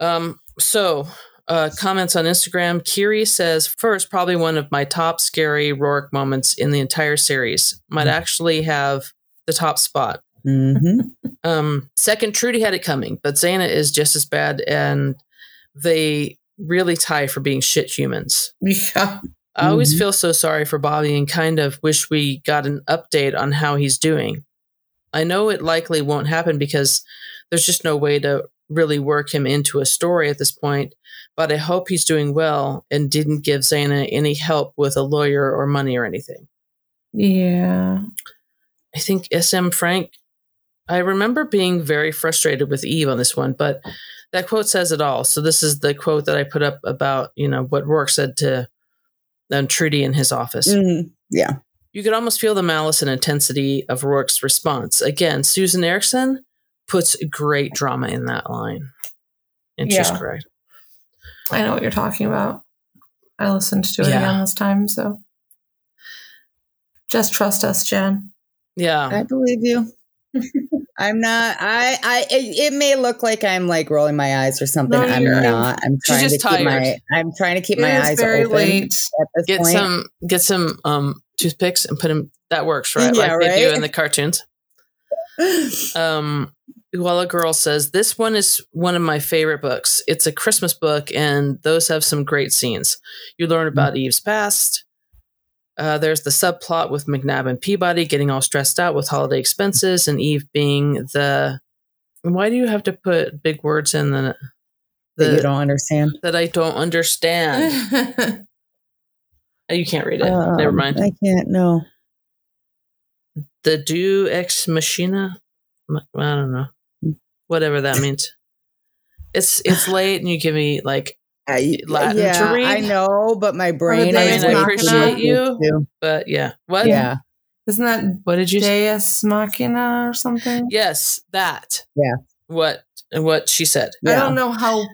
Um, so uh, comments on Instagram. Kiri says first, probably one of my top scary Roarke moments in the entire series. Might Mm. actually have the top spot. hmm Um, second, Trudy had it coming, but Zana is just as bad, and they really tie for being shit humans. Yeah. I always Mhm. feel so sorry for Bobby and kind of wish we got an update on how he's doing. I know it likely won't happen because there's just no way to really work him into a story at this point, but I hope he's doing well and didn't give Zana any help with a lawyer or money or anything. Yeah. I think SM Frank, I remember being very frustrated with Eve on this one, but that quote says it all. So this is the quote that I put up about, you know, what Roarke said to um, Trudy in his office. Mhm. Yeah. You could almost feel the malice and intensity of Roarke's response. Again, Susan Ericksen puts great drama in that line. And she's correct. I know what you're talking about. I listened to it Yeah. again this time, so Just trust us, Jen. Yeah. I believe you. I'm not. I. I. It, it, may look like I'm like rolling my eyes or something. No, I'm not. I'm trying just to keep my. I'm trying to keep It my eyes very open late. Get point. some get some um toothpicks and put them that works, right? Yeah, like they do right? in the cartoons. Um while a girl says, This one is one of my favorite books. It's a Christmas book, and those have some great scenes. You learn about Eve's past. Uh, there's the subplot with McNab and Peabody getting all stressed out with holiday expenses, and Eve being the. Why do you have to put big words in the, that you don't understand. that I don't understand? Oh, you can't read it. Never Um, mind. I can't. No. the do ex machina I don't know whatever that means it's it's late and you give me like I, Latin to yeah, read? I know, but my brain. I is mean, I appreciate you. too. but yeah what Yeah. Isn't that what did you say Deus Machina or something? yes that Yeah. what what she said I don't know how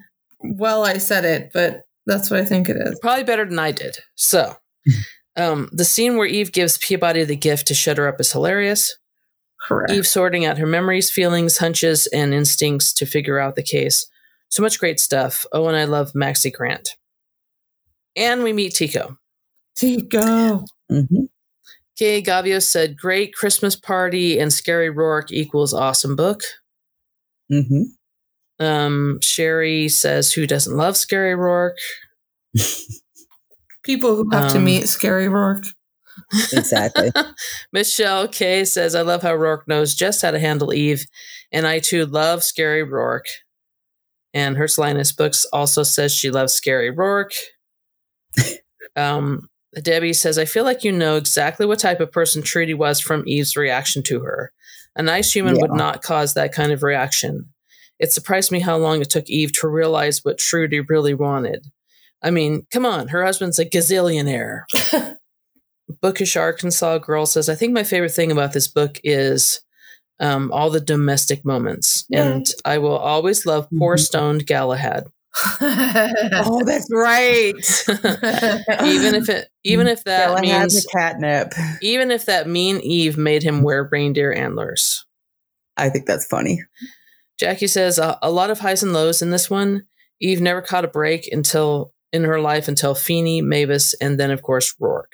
well I said it, but that's what I think it is. probably better than i did so um the scene where eve gives peabody the gift to shut her up is hilarious Correct. eve sorting out her memories feelings hunches and instincts to figure out the case so much great stuff oh and i love Maxi grant and we meet tiko Tiko. Mhm. Kay Gavio said, Great Christmas party and Scary Roarke equals awesome book. Mhm. Um, Sherry says, Who doesn't love Scary Roarke? People who have to Um, meet Scary Roarke. Exactly. Michelle Kay says, I love how Roarke knows just how to handle Eve. And I too love Scary Roarke. And Hertz Linus Books also says she loves Scary Roarke. um, Debbie says, I feel like you know exactly what type of person Trudy was from Eve's reaction to her. A nice human would not cause that kind of reaction. It surprised me how long it took Eve to realize what Trudy really wanted. I mean, come on, her husband's a gazillionaire. Bookish Arkansas girl says, I think my favorite thing about this book is um, all the domestic moments. And I will always love poor Mhm. stoned Galahad. oh, that's right. even if it even if that Bella means a catnip. even if that mean Eve made him wear reindeer antlers. I think that's funny. Jackie says a, a lot of highs and lows in this one. Eve never caught a break until in her life until Feeney, Mavis, and then of course Roarke.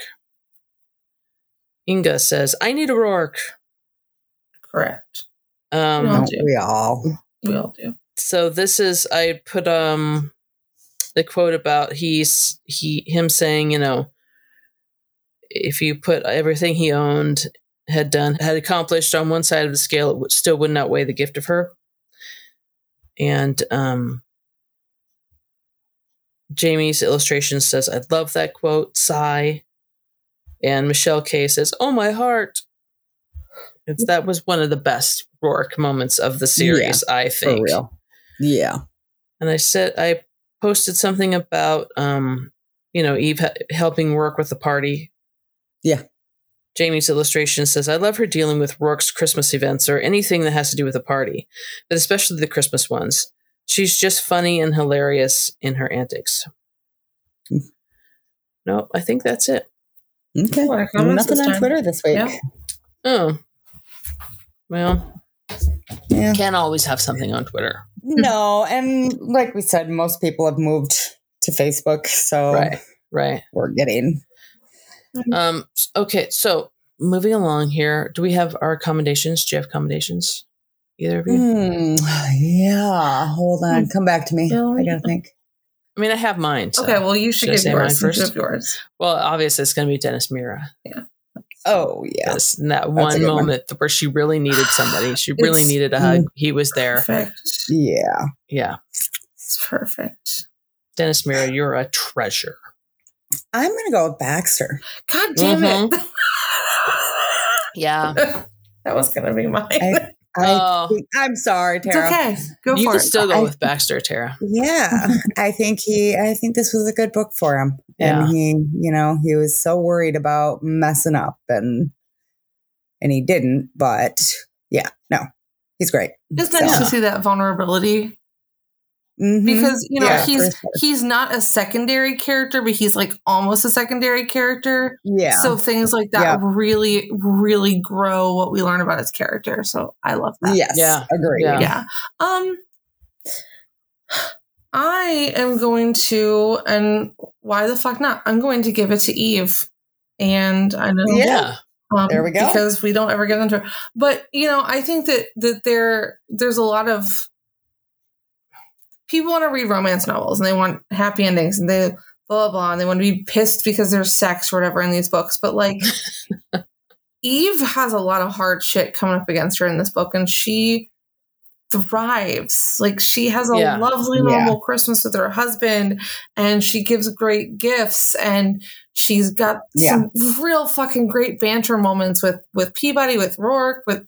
Inga says, "I need a Roarke." Correct. Um, We all Don't we all? We all do. so this is I put um the quote about he's he him saying you know if you put everything he owned had done had accomplished on one side of the scale it would, still would not weigh the gift of her and um Jamie's illustration says I love that quote sigh and Michelle K says oh my heart it's that was one of the best Roarke moments of the series I think. For think real. Yeah. and I said I posted something about um, you know Eve ha- helping work with the party. Yeah. Jamie's illustration says, "I love her dealing with Roarke's Christmas events or anything that has to do with a party, but especially the Christmas ones. She's just funny and hilarious in her antics." Hmm. No, I think that's it. Okay. A lot of Nothing on. Twitter this week. Yeah. Oh, well, Yeah. can't always have something on Twitter, No, and like we said, most people have moved to Facebook, so right? Right. we're getting Um. Okay. So moving along here, do we have our accommodations? Do you have accommodations? Either of you? Hmm, yeah. Hold on, come back to me. I gotta think. I mean, I have mine. so- Okay, well, you should Should give say mine yours. first? have yours. Well, obviously, it's going to be Dennis Mira. Oh yeah, Yes, in that That's one good one. moment where she really needed somebody. She really It's- needed a hug. He was there. Perfect. yeah. Yeah. It's perfect. Dennis Mira, you're a treasure. I'm gonna go with Baxter. God damn Mm-hmm. it. Yeah. that was going to be mine. I, I Oh. think- I'm sorry, it's Tara. okay. Go You for can it. still go I- with Baxter, Tara. Yeah, I think he. I think this was a good book for him, Yeah. and he, you know, he was so worried about messing up, and and he didn't. But yeah, no, he's great. It's nice to see that vulnerability Mhm. because you know Yeah, he's sure. he's not a secondary character but he's like almost a secondary character yeah. so things like that Yeah. really really grow what we learn about his character so i love that yes. Yeah. agree Yeah. yeah um i am going to and why the fuck not i'm going to give it to eve and i know Yeah. um, There we go. because we don't ever get into it but you know i think that that there there's a lot of people want to read romance novels and they want happy endings and they blah blah blah and they want to be pissed because there's sex or whatever in these books but like eve has a lot of hard shit coming up against her in this book and she thrives like she has a Yeah. lovely Yeah. normal christmas with her husband and she gives great gifts and she's got some real fucking great banter moments with with peabody with roarke with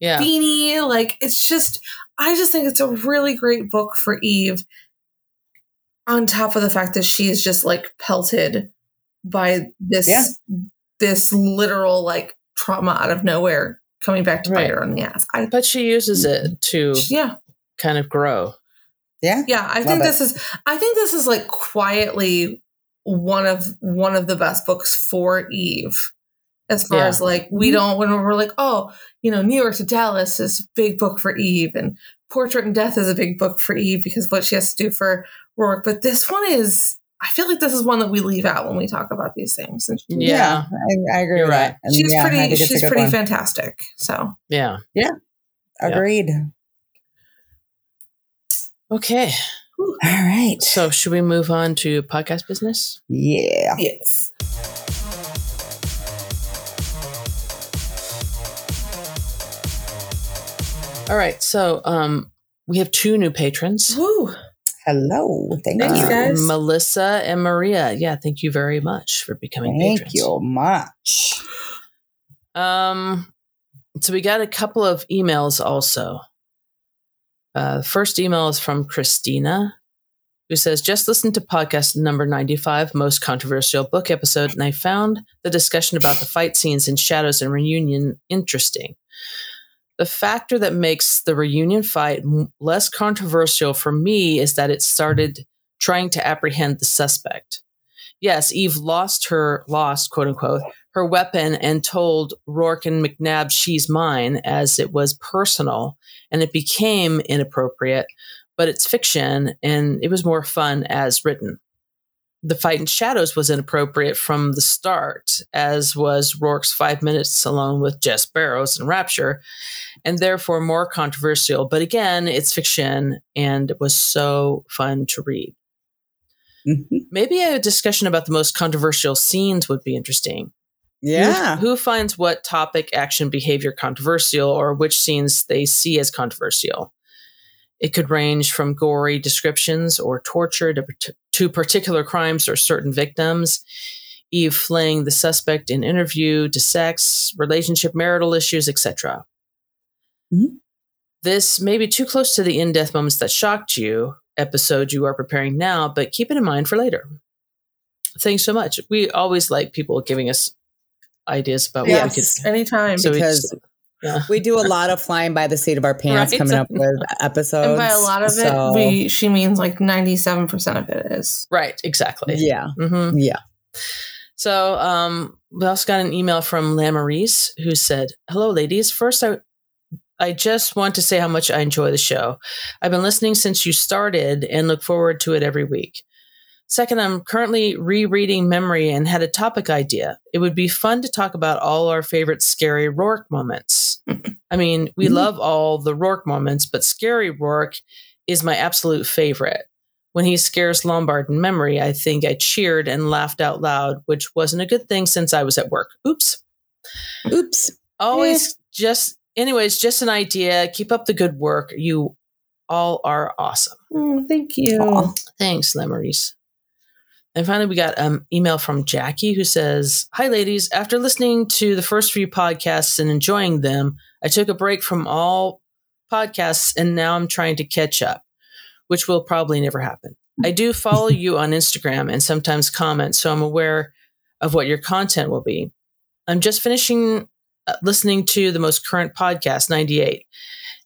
Yeah. Beanie. Like it's just, I just think it's a really great book for Eve. On top of the fact that she is just like pelted by this Yeah. this literal like trauma out of nowhere coming back to Right. bite her on the ass. I But she uses it to yeah kind of grow. Yeah. yeah I Love think it. this is I think this is like quietly one of one of the best books for Eve. As far Yeah. as like we mm-hmm. don't when we're like oh you know New York to Dallas is a big book for Eve and Portrait and Death is a big book for Eve because of what she has to do for Roarke. But this one is I feel like this is one that we leave out when we talk about these things. And Yeah. I, I agree You're right. that. And she's yeah, pretty think it's a she's pretty one. fantastic. So Yeah. Yeah agreed. Okay. All right. So should we move on to podcast business? Yeah. yes. All right. So um we have two new patrons. Woo. Hello. Thank Thanks, you. Uh, guys. Melissa and Maria. Yeah, thank you very much for becoming Thank patrons. Thank you much. Um, so we got a couple of emails also. Uh, first email is from Christina, who says, Just listened to podcast number 95, most controversial book episode, and I found the discussion about the fight scenes in Shadows and Reunion interesting. The factor that makes the reunion fight less controversial for me is that it started trying to apprehend the suspect. Yes, Eve lost her, lost, quote unquote, her weapon and told Roarke and McNab she's mine as it was personal and it became inappropriate, but it's fiction and it was more fun as written. The fight in shadows was inappropriate from the start, as was Roarke's five minutes alone with Jess Barrows in Rapture, and therefore more controversial. But again, it's fiction and it was so fun to read. Mhm. Maybe a discussion about the most controversial scenes would be interesting. Yeah. Who, who finds what topic, action, behavior controversial or which scenes they see as controversial? It could range from gory descriptions or torture to, to particular crimes or certain victims, Eve flaying the suspect in interview to sex, relationship, marital issues, etc. Mhm. This may be too close to the in death moments that shocked you episode you are preparing now, but keep it in mind for later. Thanks so much. We always like people giving us ideas about what we could. Anytime. So we because just- yeah. we do a lot of flying by the seat of our pants Right. coming up with episodes. and by a lot of so- it, we she means like ninety seven percent of it is. Right, exactly. yeah, hmm yeah. So um, we also got an email from Lamarise who said, "Hello, ladies. First, I I just want to say how much I enjoy the show. I've been listening since you started and look forward to it every week. Second, I'm currently rereading Memory and had a topic idea. It would be fun to talk about all our favorite scary Roarke moments. I mean, we Mhm. love all the Roarke moments, but scary Roarke is my absolute favorite. When he scares Lombard in memory, I think I cheered and laughed out loud, which wasn't a good thing since I was at work. Oops. Oops. Always just, anyways, just an idea. Keep up the good work. You all are awesome. Mm, thank you. Aw. Thanks, Lemarys. And finally, we got an email from Jackie who says, Hi, ladies. After listening to the first few podcasts and enjoying them, I took a break from all podcasts and now I'm trying to catch up, which will probably never happen. I do follow you on Instagram and sometimes comment, so I'm aware of what your content will be. I'm just finishing listening to the most current podcast, 98,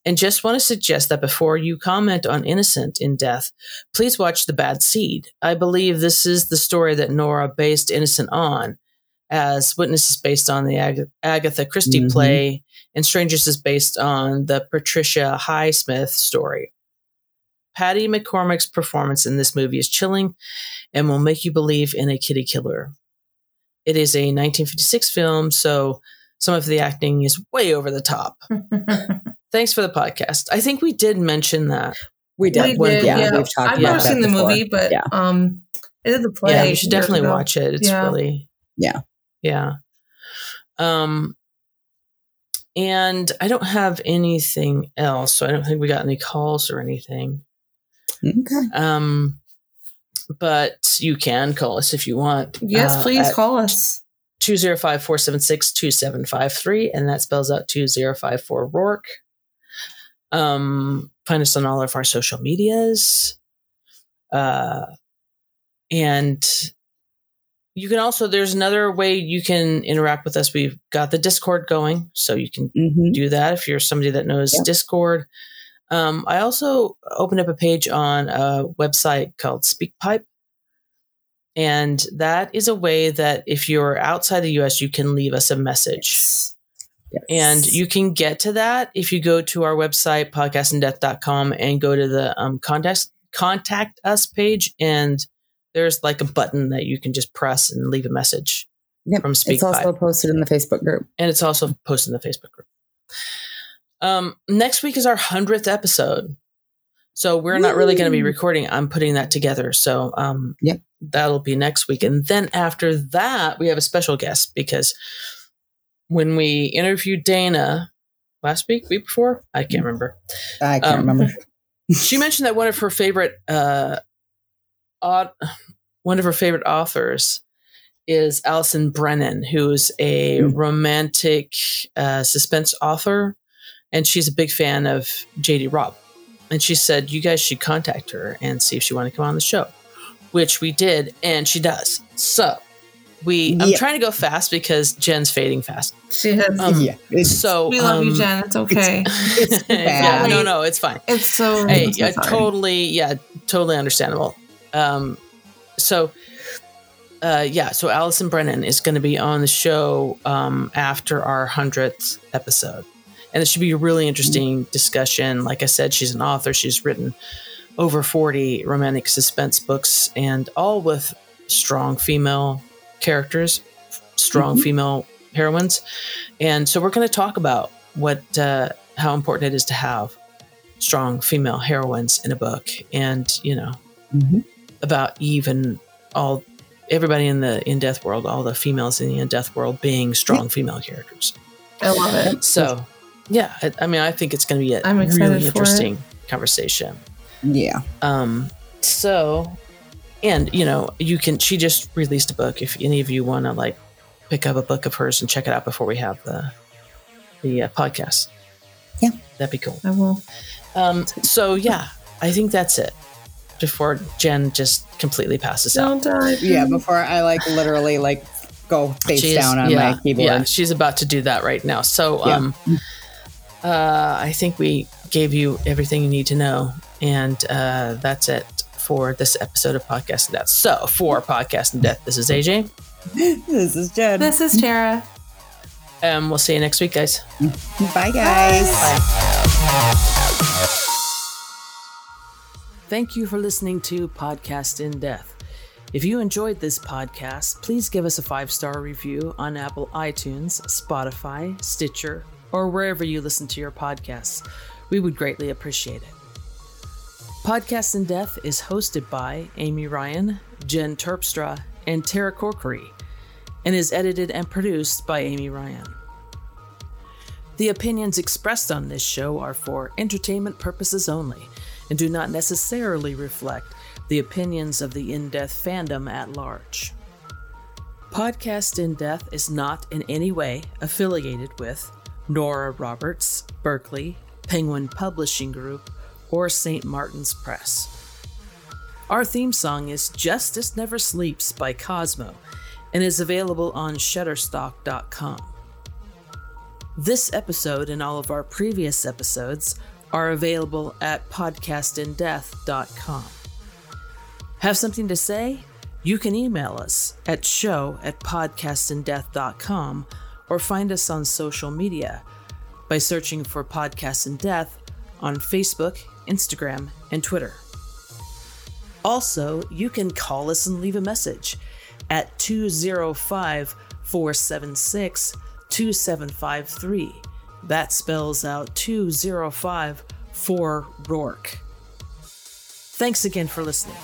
And just want to suggest that before you comment on Innocent in Death, please watch The Bad Seed. I believe this is the story that Nora based Innocent on, as Witness is based on the Ag- Agatha Christie Mhm. play, and Strangers is based on the Patricia Highsmith story. Patty McCormack's performance in this movie is chilling and will make you believe in a kitty killer. It is a 1956 film, so some of the acting is way over the top. Thanks for the podcast. I think we did mention that. We did. We did, yeah, yeah. we've talked I've about never seen the before. movie, but Yeah. um, I did the play. yeah, you should definitely ago. watch it. It's Yeah. really Yeah. yeah. Um, and I don't have anything else, so I don't think we got any calls or anything. Okay. Um, but you can call us if you want. Yes, uh, please at call us. 205 476 2753, and that spells out 2054 Roarke. Um, find us on all of our social medias. Uh, and you can also, there's another way you can interact with us. We've got the Discord going, so you can hmm do that if you're somebody that knows Yeah. Discord. Um, I also opened up a page on a website called SpeakPipe. And that is a way that if you're outside the US, you can leave us a message. Yes. And you can get to that if you go to our website, podcastanddeath.com, and go to the um, contact, contact us page. And there's like a button that you can just press and leave a message. Yep. from It's also posted in the Facebook group. and it's also posted in the Facebook group. Um, next week is our hundredth episode, so we're not really going to be recording. I'm putting that together, so um, Yep. That'll be next week, and then after that, we have a special guest because when we interviewed Dana last week, week before, I can't remember. I can't Um, remember. She mentioned that one of her favorite, uh, odd, one of her favorite authors is Allison Brennan, who's a Mm. romantic uh, suspense author, and she's a big fan of JD Robb. And she said you guys should contact her and see if she want to come on the show, which we did, and she does. So we, I'm trying to go fast because Jen's fading fast. She has. Um, yeah. So we love you, um, Jen. It's okay. it's yeah, bad. no, no, it's fine. It's so. Hey, I'm so yeah, totally, yeah, totally understandable. Um, so, uh, yeah, so Allison Brennan is going to be on the show um, after our hundredth episode, and it should be a really interesting discussion. Like I said, she's an author; she's written over forty romantic suspense books, and all with strong female characters, strong Mhm. female heroines, and so we're going to talk about what uh, how important it is to have strong female heroines in a book and you know Mhm. about Eve and all everybody in the in death world all the females in the in death world being strong female characters I love it. so yeah I, I mean i think it's going to be a I'm excited really for it. interesting conversation Yeah. um so and you know you can she just released a book if any of you want to like pick up a book of hers and check it out before we have the the uh, podcast Yeah. that'd be cool I will. um, so yeah, I think that's it. Before Jen just completely passes out. Don't die. Yeah. Before I like literally like go face She's- down on yeah, my keyboard. Yeah, she's about to do that right now. So Yeah. um, uh, I think we gave you everything you need to know, and uh, that's it for this episode of Podcast and Death. So for Podcast and Death, this is AJ, This is Jen. This is Tara. and we'll see you next week, guys. Bye, guys. Bye. Thank you for listening to Podcast in Death. If you enjoyed this podcast, please give us a five star review on Apple iTunes, Spotify, Stitcher, or wherever you listen to your podcasts. We would greatly appreciate it. Podcast in Death is hosted by Amy Ryan, Jen Terpstra, and Tara Corkery, and is edited and produced by Amy Ryan. The opinions expressed on this show are for entertainment purposes only and do not necessarily reflect the opinions of the In Death fandom at large. Podcast In Death is not in any way affiliated with Nora Roberts, Berkley, Penguin Publishing Group, or St. Martin's Press. Our theme song is Justice Never Sleeps by Cosmo and is available on Shutterstock.com. This episode and all of our previous episodes are available at podcastindeath.com. Have something to say? You can email us at show at podcastindeath.com or find us on social media by searching for Podcast in Death on Facebook, Instagram, and Twitter. Also, you can call us and leave a message at 205 476 2753. That spells out 205 for Roarke. Thanks again for listening.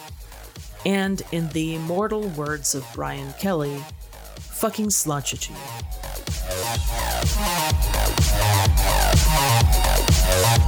And in the immortal words of Brian Kelly, fucking slouch at you. Yeah.